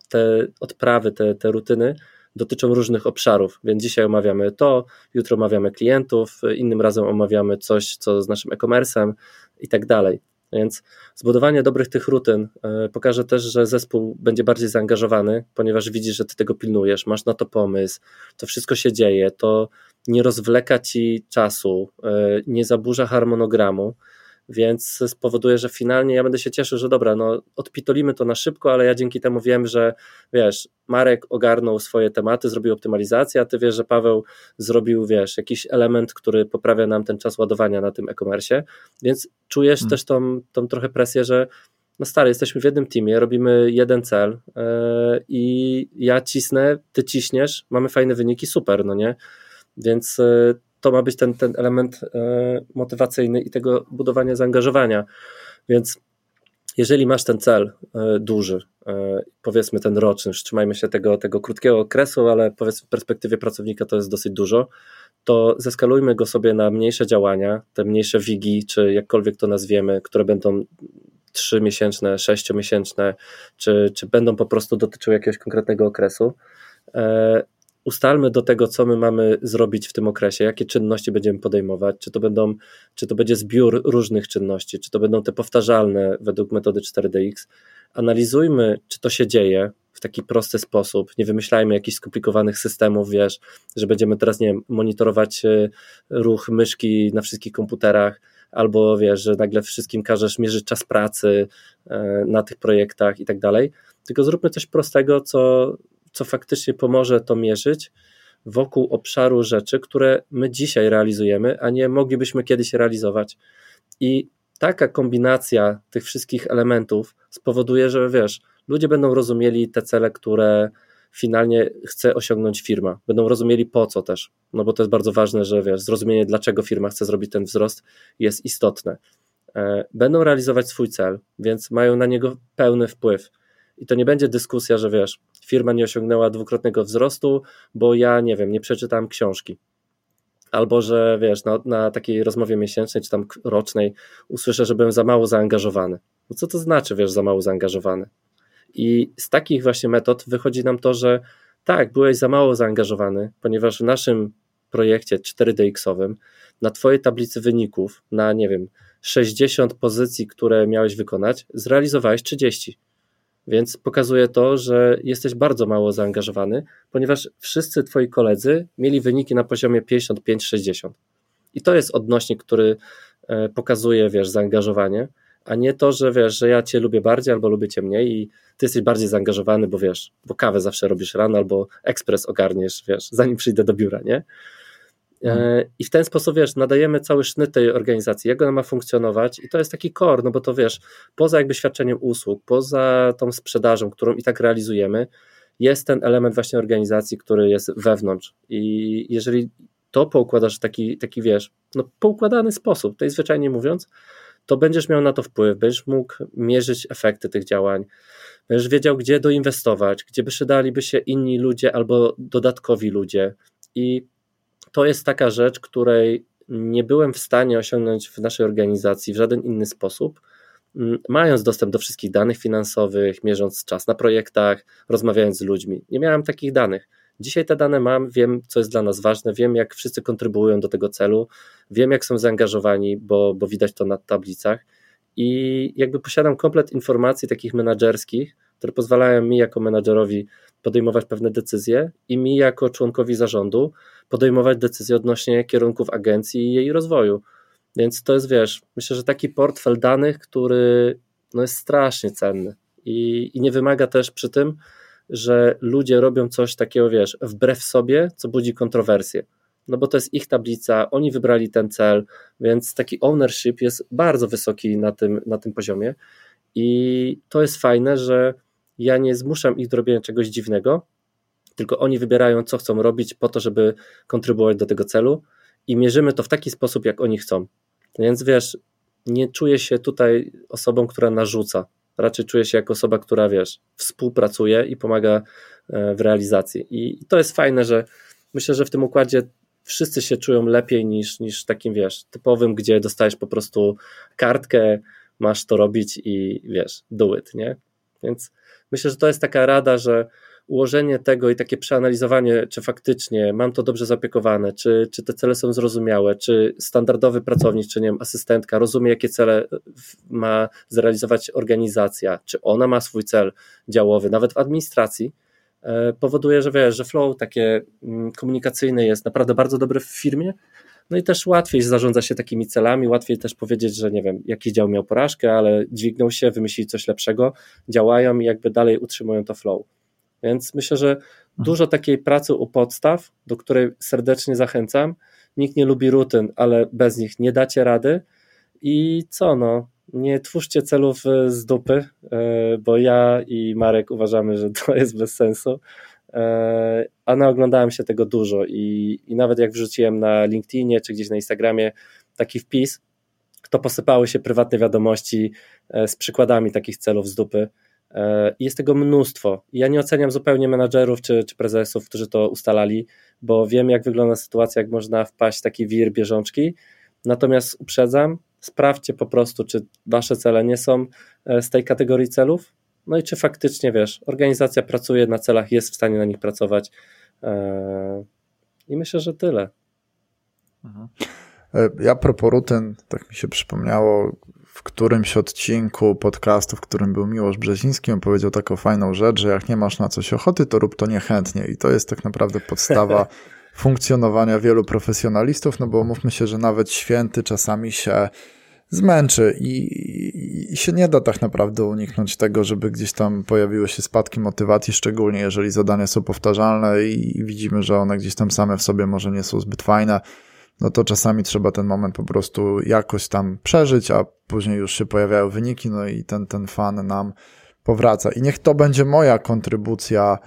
te odprawy, te, te rutyny dotyczą różnych obszarów, więc dzisiaj omawiamy to, jutro omawiamy klientów, innym razem omawiamy coś, co z naszym e-commerce'em i tak dalej. Więc zbudowanie dobrych tych rutyn e, pokaże też, że zespół będzie bardziej zaangażowany, ponieważ widzisz, że ty tego pilnujesz, masz na to pomysł, to wszystko się dzieje, to nie rozwleka ci czasu, e, nie zaburza harmonogramu, więc spowoduje, że finalnie ja będę się cieszył, że dobra, no odpitolimy to na szybko, ale ja dzięki temu wiem, że wiesz, Marek ogarnął swoje tematy, zrobił optymalizację, a ty wiesz, że Paweł zrobił, wiesz, jakiś element, który poprawia nam ten czas ładowania na tym e-commerce, więc czujesz hmm. też tą, tą trochę presję, że no stary, jesteśmy w jednym teamie, robimy jeden cel yy, i ja cisnę, ty ciśniesz, mamy fajne wyniki, super, no nie? Więc yy, to ma być ten, ten element e, motywacyjny i tego budowania zaangażowania. Więc jeżeli masz ten cel e, duży, e, powiedzmy ten roczny, trzymajmy się tego, tego krótkiego okresu, ale powiedzmy w perspektywie pracownika to jest dosyć dużo, to zeskalujmy go sobie na mniejsze działania, te mniejsze wigi, czy jakkolwiek to nazwiemy, które będą trzymiesięczne, sześciomiesięczne, czy, czy będą po prostu dotyczyły jakiegoś konkretnego okresu ustalmy do tego, co my mamy zrobić w tym okresie, jakie czynności będziemy podejmować, czy to, będą, czy to będzie zbiór różnych czynności, czy to będą te powtarzalne według metody 4DX. Analizujmy, czy to się dzieje w taki prosty sposób. Nie wymyślajmy jakichś skomplikowanych systemów, wiesz, że będziemy teraz, nie wiem, monitorować e, ruch myszki na wszystkich komputerach, albo wiesz, że nagle wszystkim każesz mierzyć czas pracy e, na tych projektach i tak dalej. Tylko zróbmy coś prostego, co co faktycznie pomoże to mierzyć wokół obszaru rzeczy, które my dzisiaj realizujemy, a nie moglibyśmy kiedyś realizować. I taka kombinacja tych wszystkich elementów spowoduje, że wiesz, ludzie będą rozumieli te cele, które finalnie chce osiągnąć firma. Będą rozumieli po co też, no bo to jest bardzo ważne, że wiesz, zrozumienie dlaczego firma chce zrobić ten wzrost jest istotne. E, będą realizować swój cel, więc mają na niego pełny wpływ. I to nie będzie dyskusja, że wiesz, firma nie osiągnęła dwukrotnego wzrostu, bo ja nie wiem, nie przeczytałem książki. Albo że wiesz, na, na takiej rozmowie miesięcznej czy tam rocznej usłyszę, że byłem za mało zaangażowany. No co to znaczy, wiesz, za mało zaangażowany? I z takich właśnie metod wychodzi nam to, że tak, byłeś za mało zaangażowany, ponieważ w naszym projekcie 4DX-owym na Twojej tablicy wyników, na nie wiem, 60 pozycji, które miałeś wykonać, zrealizowałeś 30. Więc pokazuje to, że jesteś bardzo mało zaangażowany, ponieważ wszyscy twoi koledzy mieli wyniki na poziomie 55-60. I to jest odnośnik, który e, pokazuje, wiesz, zaangażowanie, a nie to, że wiesz, że ja cię lubię bardziej albo lubię cię mniej i ty jesteś bardziej zaangażowany, bo wiesz, bo kawę zawsze robisz rano albo ekspres ogarniesz, wiesz, zanim przyjdę do biura, nie? E, mhm. I w ten sposób, wiesz, nadajemy cały sznyt tej organizacji, jak ona ma funkcjonować i to jest taki core, no bo to wiesz, poza jakby świadczeniem usług, poza tą sprzedażą, którą i tak realizujemy, jest ten element właśnie organizacji, który jest wewnątrz i jeżeli to poukładasz w taki, taki wiesz, no poukładany sposób, tej zwyczajnie mówiąc, to będziesz miał na to wpływ, będziesz mógł mierzyć efekty tych działań, będziesz wiedział, gdzie doinwestować, gdzie by przydaliby się inni ludzie albo dodatkowi ludzie i to jest taka rzecz, której nie byłem w stanie osiągnąć w naszej organizacji w żaden inny sposób, mm, mając dostęp do wszystkich danych finansowych, mierząc czas na projektach, rozmawiając z ludźmi. Nie miałem takich danych. Dzisiaj te dane mam, wiem, co jest dla nas ważne, wiem, jak wszyscy kontrybuują do tego celu, wiem, jak są zaangażowani, bo, bo widać to na tablicach i jakby posiadam komplet informacji takich menedżerskich, które pozwalają mi jako menadżerowi podejmować pewne decyzje i mi jako członkowi zarządu podejmować decyzje odnośnie kierunków agencji i jej rozwoju. Więc to jest, wiesz, myślę, że taki portfel danych, który no jest strasznie cenny i, i nie wymaga też przy tym że ludzie robią coś takiego, wiesz, wbrew sobie, co budzi kontrowersje. No bo to jest ich tablica, oni wybrali ten cel, więc taki ownership jest bardzo wysoki na tym, na tym poziomie. I to jest fajne, że ja nie zmuszam ich do robienia czegoś dziwnego, tylko oni wybierają, co chcą robić po to, żeby kontrybuować do tego celu i mierzymy to w taki sposób, jak oni chcą. Więc wiesz, nie czuję się tutaj osobą, która narzuca. Raczej czuję się jako osoba, która wiesz, współpracuje i pomaga e, w realizacji. I to jest fajne, że myślę, że w tym układzie wszyscy się czują lepiej niż, niż takim, wiesz, typowym, gdzie dostajesz po prostu kartkę, masz to robić i wiesz, do it, nie? Więc myślę, że to jest taka rada, że ułożenie tego i takie przeanalizowanie, czy faktycznie mam to dobrze zapiekowane, czy, czy te cele są zrozumiałe, czy standardowy pracownik, czy nie wiem, asystentka rozumie, jakie cele ma zrealizować organizacja, czy ona ma swój cel działowy, nawet w administracji, e, powoduje, że wiesz, że flow takie mm, komunikacyjne jest naprawdę bardzo dobre w firmie, no i też łatwiej zarządza się takimi celami, łatwiej też powiedzieć, że nie wiem, jakiś dział miał porażkę, ale dźwignął się, wymyślili coś lepszego, działają i jakby dalej utrzymują to flow. Więc myślę, że dużo takiej pracy u podstaw, do której serdecznie zachęcam. Nikt nie lubi rutyn, ale bez nich nie dacie rady. I co no, nie twórzcie celów e, z dupy, e, bo ja i Marek uważamy, że to jest bez sensu. E, a naoglądałem się tego dużo i, i nawet jak wrzuciłem na LinkedInie czy gdzieś na Instagramie taki wpis, to posypały się prywatne wiadomości z przykładami takich celów z dupy E, jest tego mnóstwo. Ja nie oceniam zupełnie menadżerów czy, czy prezesów, którzy to ustalali, bo wiem, jak wygląda sytuacja, jak można wpaść w taki wir bieżączki. Natomiast uprzedzam, sprawdźcie po prostu, czy wasze cele nie są e, z tej kategorii celów. No i czy faktycznie wiesz, organizacja pracuje na celach, jest w stanie na nich pracować. E, I myślę, że tyle. Mhm. Ja propos rutyn, tak mi się przypomniało, w którymś odcinku podcastu, w którym był Miłosz Brzeziński, on powiedział taką fajną rzecz, że jak nie masz na coś ochoty, to rób to niechętnie. I to jest tak naprawdę podstawa [LAUGHS] funkcjonowania wielu profesjonalistów, no bo mówmy się, że nawet święty czasami się zmęczy i, i, się nie da tak naprawdę uniknąć tego, żeby gdzieś tam pojawiły się spadki motywacji, szczególnie jeżeli zadania są powtarzalne i, i widzimy, że one gdzieś tam same w sobie może nie są zbyt fajne no to czasami trzeba ten moment po prostu jakoś tam przeżyć, a później już się pojawiają wyniki, no i ten, ten fan nam powraca. I niech to będzie moja kontrybucja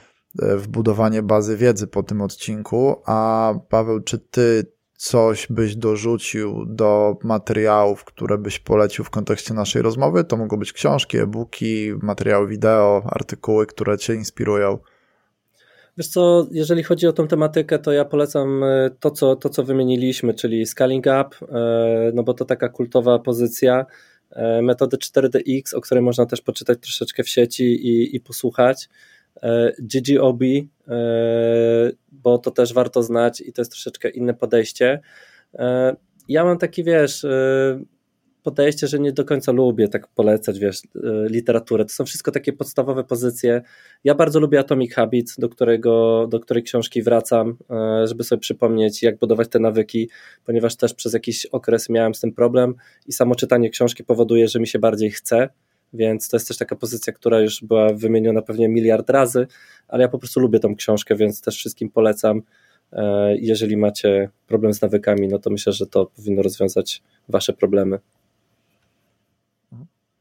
e, w budowanie bazy wiedzy po tym odcinku. A Paweł, czy ty coś byś dorzucił do materiałów, które byś polecił w kontekście naszej rozmowy? To mogą być książki, e-booki, materiały wideo, artykuły, które cię inspirują. Wiesz co, jeżeli chodzi o tą tematykę, to ja polecam e, to, co, to, co wymieniliśmy, czyli scaling up, e, no bo to taka kultowa pozycja, e, metody 4DX, o której można też poczytać troszeczkę w sieci i, i posłuchać, GGOB, bo to też warto znać i to jest troszeczkę inne podejście. Ja mam taki, wiesz, podejście, że nie do końca lubię tak polecać, wiesz, e, literaturę. To są wszystko takie podstawowe pozycje. Ja bardzo lubię Atomic Habits, do, którego, do której książki wracam, e, żeby sobie przypomnieć, jak budować te nawyki, ponieważ też przez jakiś okres miałem z tym problem i samo czytanie książki powoduje, że mi się bardziej chce, więc to jest też taka pozycja, która już była wymieniona pewnie miliard razy, ale ja po prostu lubię tą książkę, więc też wszystkim polecam. E, jeżeli macie problem z nawykami, no to myślę, że to powinno rozwiązać wasze problemy.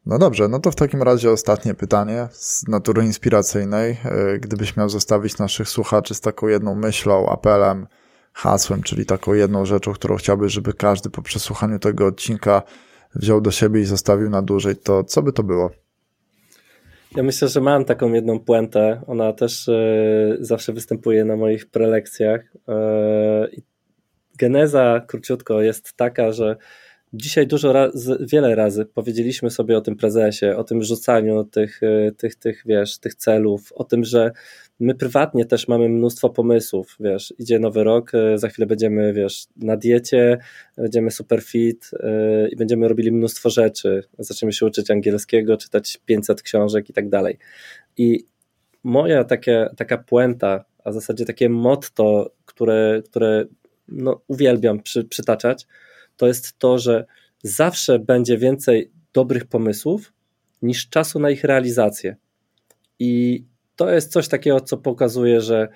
No dobrze, no to w takim razie ostatnie pytanie z natury inspiracyjnej. E, gdybyś miał zostawić naszych słuchaczy z taką jedną myślą, apelem, hasłem, czyli taką jedną rzeczą, którą chciałbyś, żeby każdy po przesłuchaniu tego odcinka wziął do siebie i zostawił na dłużej, to co by to było? Ja myślę, że mam taką jedną puentę. Ona też yy, zawsze występuje na moich prelekcjach. Yy, geneza, króciutko, jest taka, że Dzisiaj dużo wiele razy powiedzieliśmy sobie o tym prezesie, o tym rzucaniu tych, e, tych, tych, wiesz, tych celów, o tym, że my prywatnie też mamy mnóstwo pomysłów, wiesz, idzie nowy rok, e, za chwilę będziemy, wiesz, na diecie, będziemy super fit yy, i będziemy robili mnóstwo rzeczy, zaczniemy się uczyć angielskiego, czytać 500 książek i tak dalej. I moja takie, taka puenta, a w zasadzie takie motto, które, które no, uwielbiam przy, przytaczać, to jest to, że zawsze będzie więcej dobrych pomysłów niż czasu na ich realizację. I to jest coś takiego, co pokazuje, że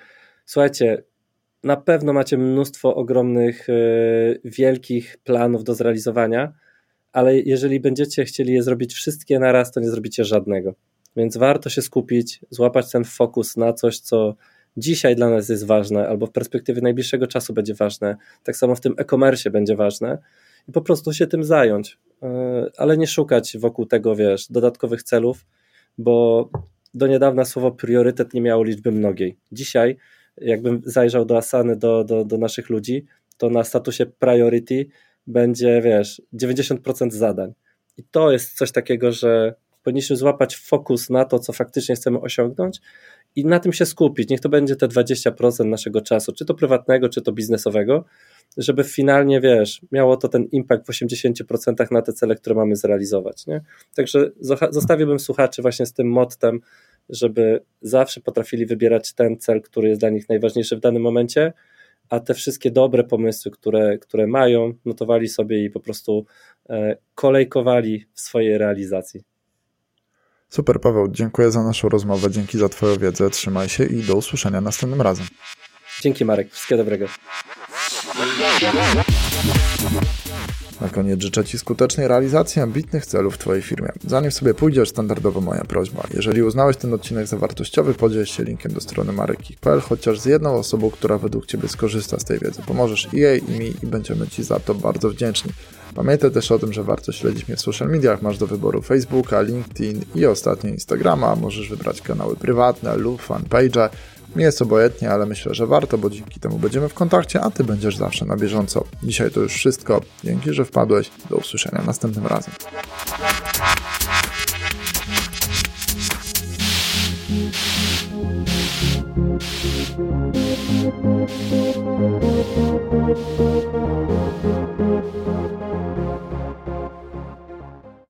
słuchajcie, na pewno macie mnóstwo ogromnych, yy, wielkich planów do zrealizowania, ale jeżeli będziecie chcieli je zrobić wszystkie na raz, to nie zrobicie żadnego. Więc warto się skupić, złapać ten fokus na coś, co dzisiaj dla nas jest ważne, albo w perspektywie najbliższego czasu będzie ważne. Tak samo w tym e-commerce będzie ważne i po prostu się tym zająć, e, ale nie szukać wokół tego, wiesz, dodatkowych celów, bo do niedawna słowo priorytet nie miało liczby mnogiej. Dzisiaj, jakbym zajrzał do Asany, do, do, do naszych ludzi, to na statusie priority będzie, wiesz, 90% zadań. I to jest coś takiego, że powinniśmy złapać fokus na to, co faktycznie chcemy osiągnąć i na tym się skupić. Niech to będzie te 20% naszego czasu, czy to prywatnego, czy to biznesowego, żeby finalnie, wiesz, miało to ten impact w 80% na te cele, które mamy zrealizować. Nie? Także zostawiłbym słuchaczy właśnie z tym mottem, żeby zawsze potrafili wybierać ten cel, który jest dla nich najważniejszy w danym momencie, a te wszystkie dobre pomysły, które, które mają, notowali sobie i po prostu e, kolejkowali w swojej realizacji. Super, Paweł, dziękuję za naszą rozmowę, dzięki za Twoją wiedzę, trzymaj się i do usłyszenia następnym razem. Dzięki, Marek, wszystkiego dobrego. Na koniec życzę Ci skutecznej realizacji ambitnych celów w Twojej firmie. Zanim sobie pójdziesz, standardowo moja prośba. Jeżeli uznałeś ten odcinek za wartościowy, podziel się linkiem do strony marek.pl, chociaż z jedną osobą, która według Ciebie skorzysta z tej wiedzy. Pomożesz i jej, i mi i będziemy Ci za to bardzo wdzięczni. Pamiętaj też o tym, że warto śledzić mnie w social mediach. Masz do wyboru Facebooka, LinkedIn i ostatnio Instagrama. Możesz wybrać kanały prywatne lub fanpage. Mi jest obojętnie, ale myślę, że warto, bo dzięki temu będziemy w kontakcie, a Ty będziesz zawsze na bieżąco. Dzisiaj to już wszystko. Dzięki, że wpadłeś. Do usłyszenia następnym razem.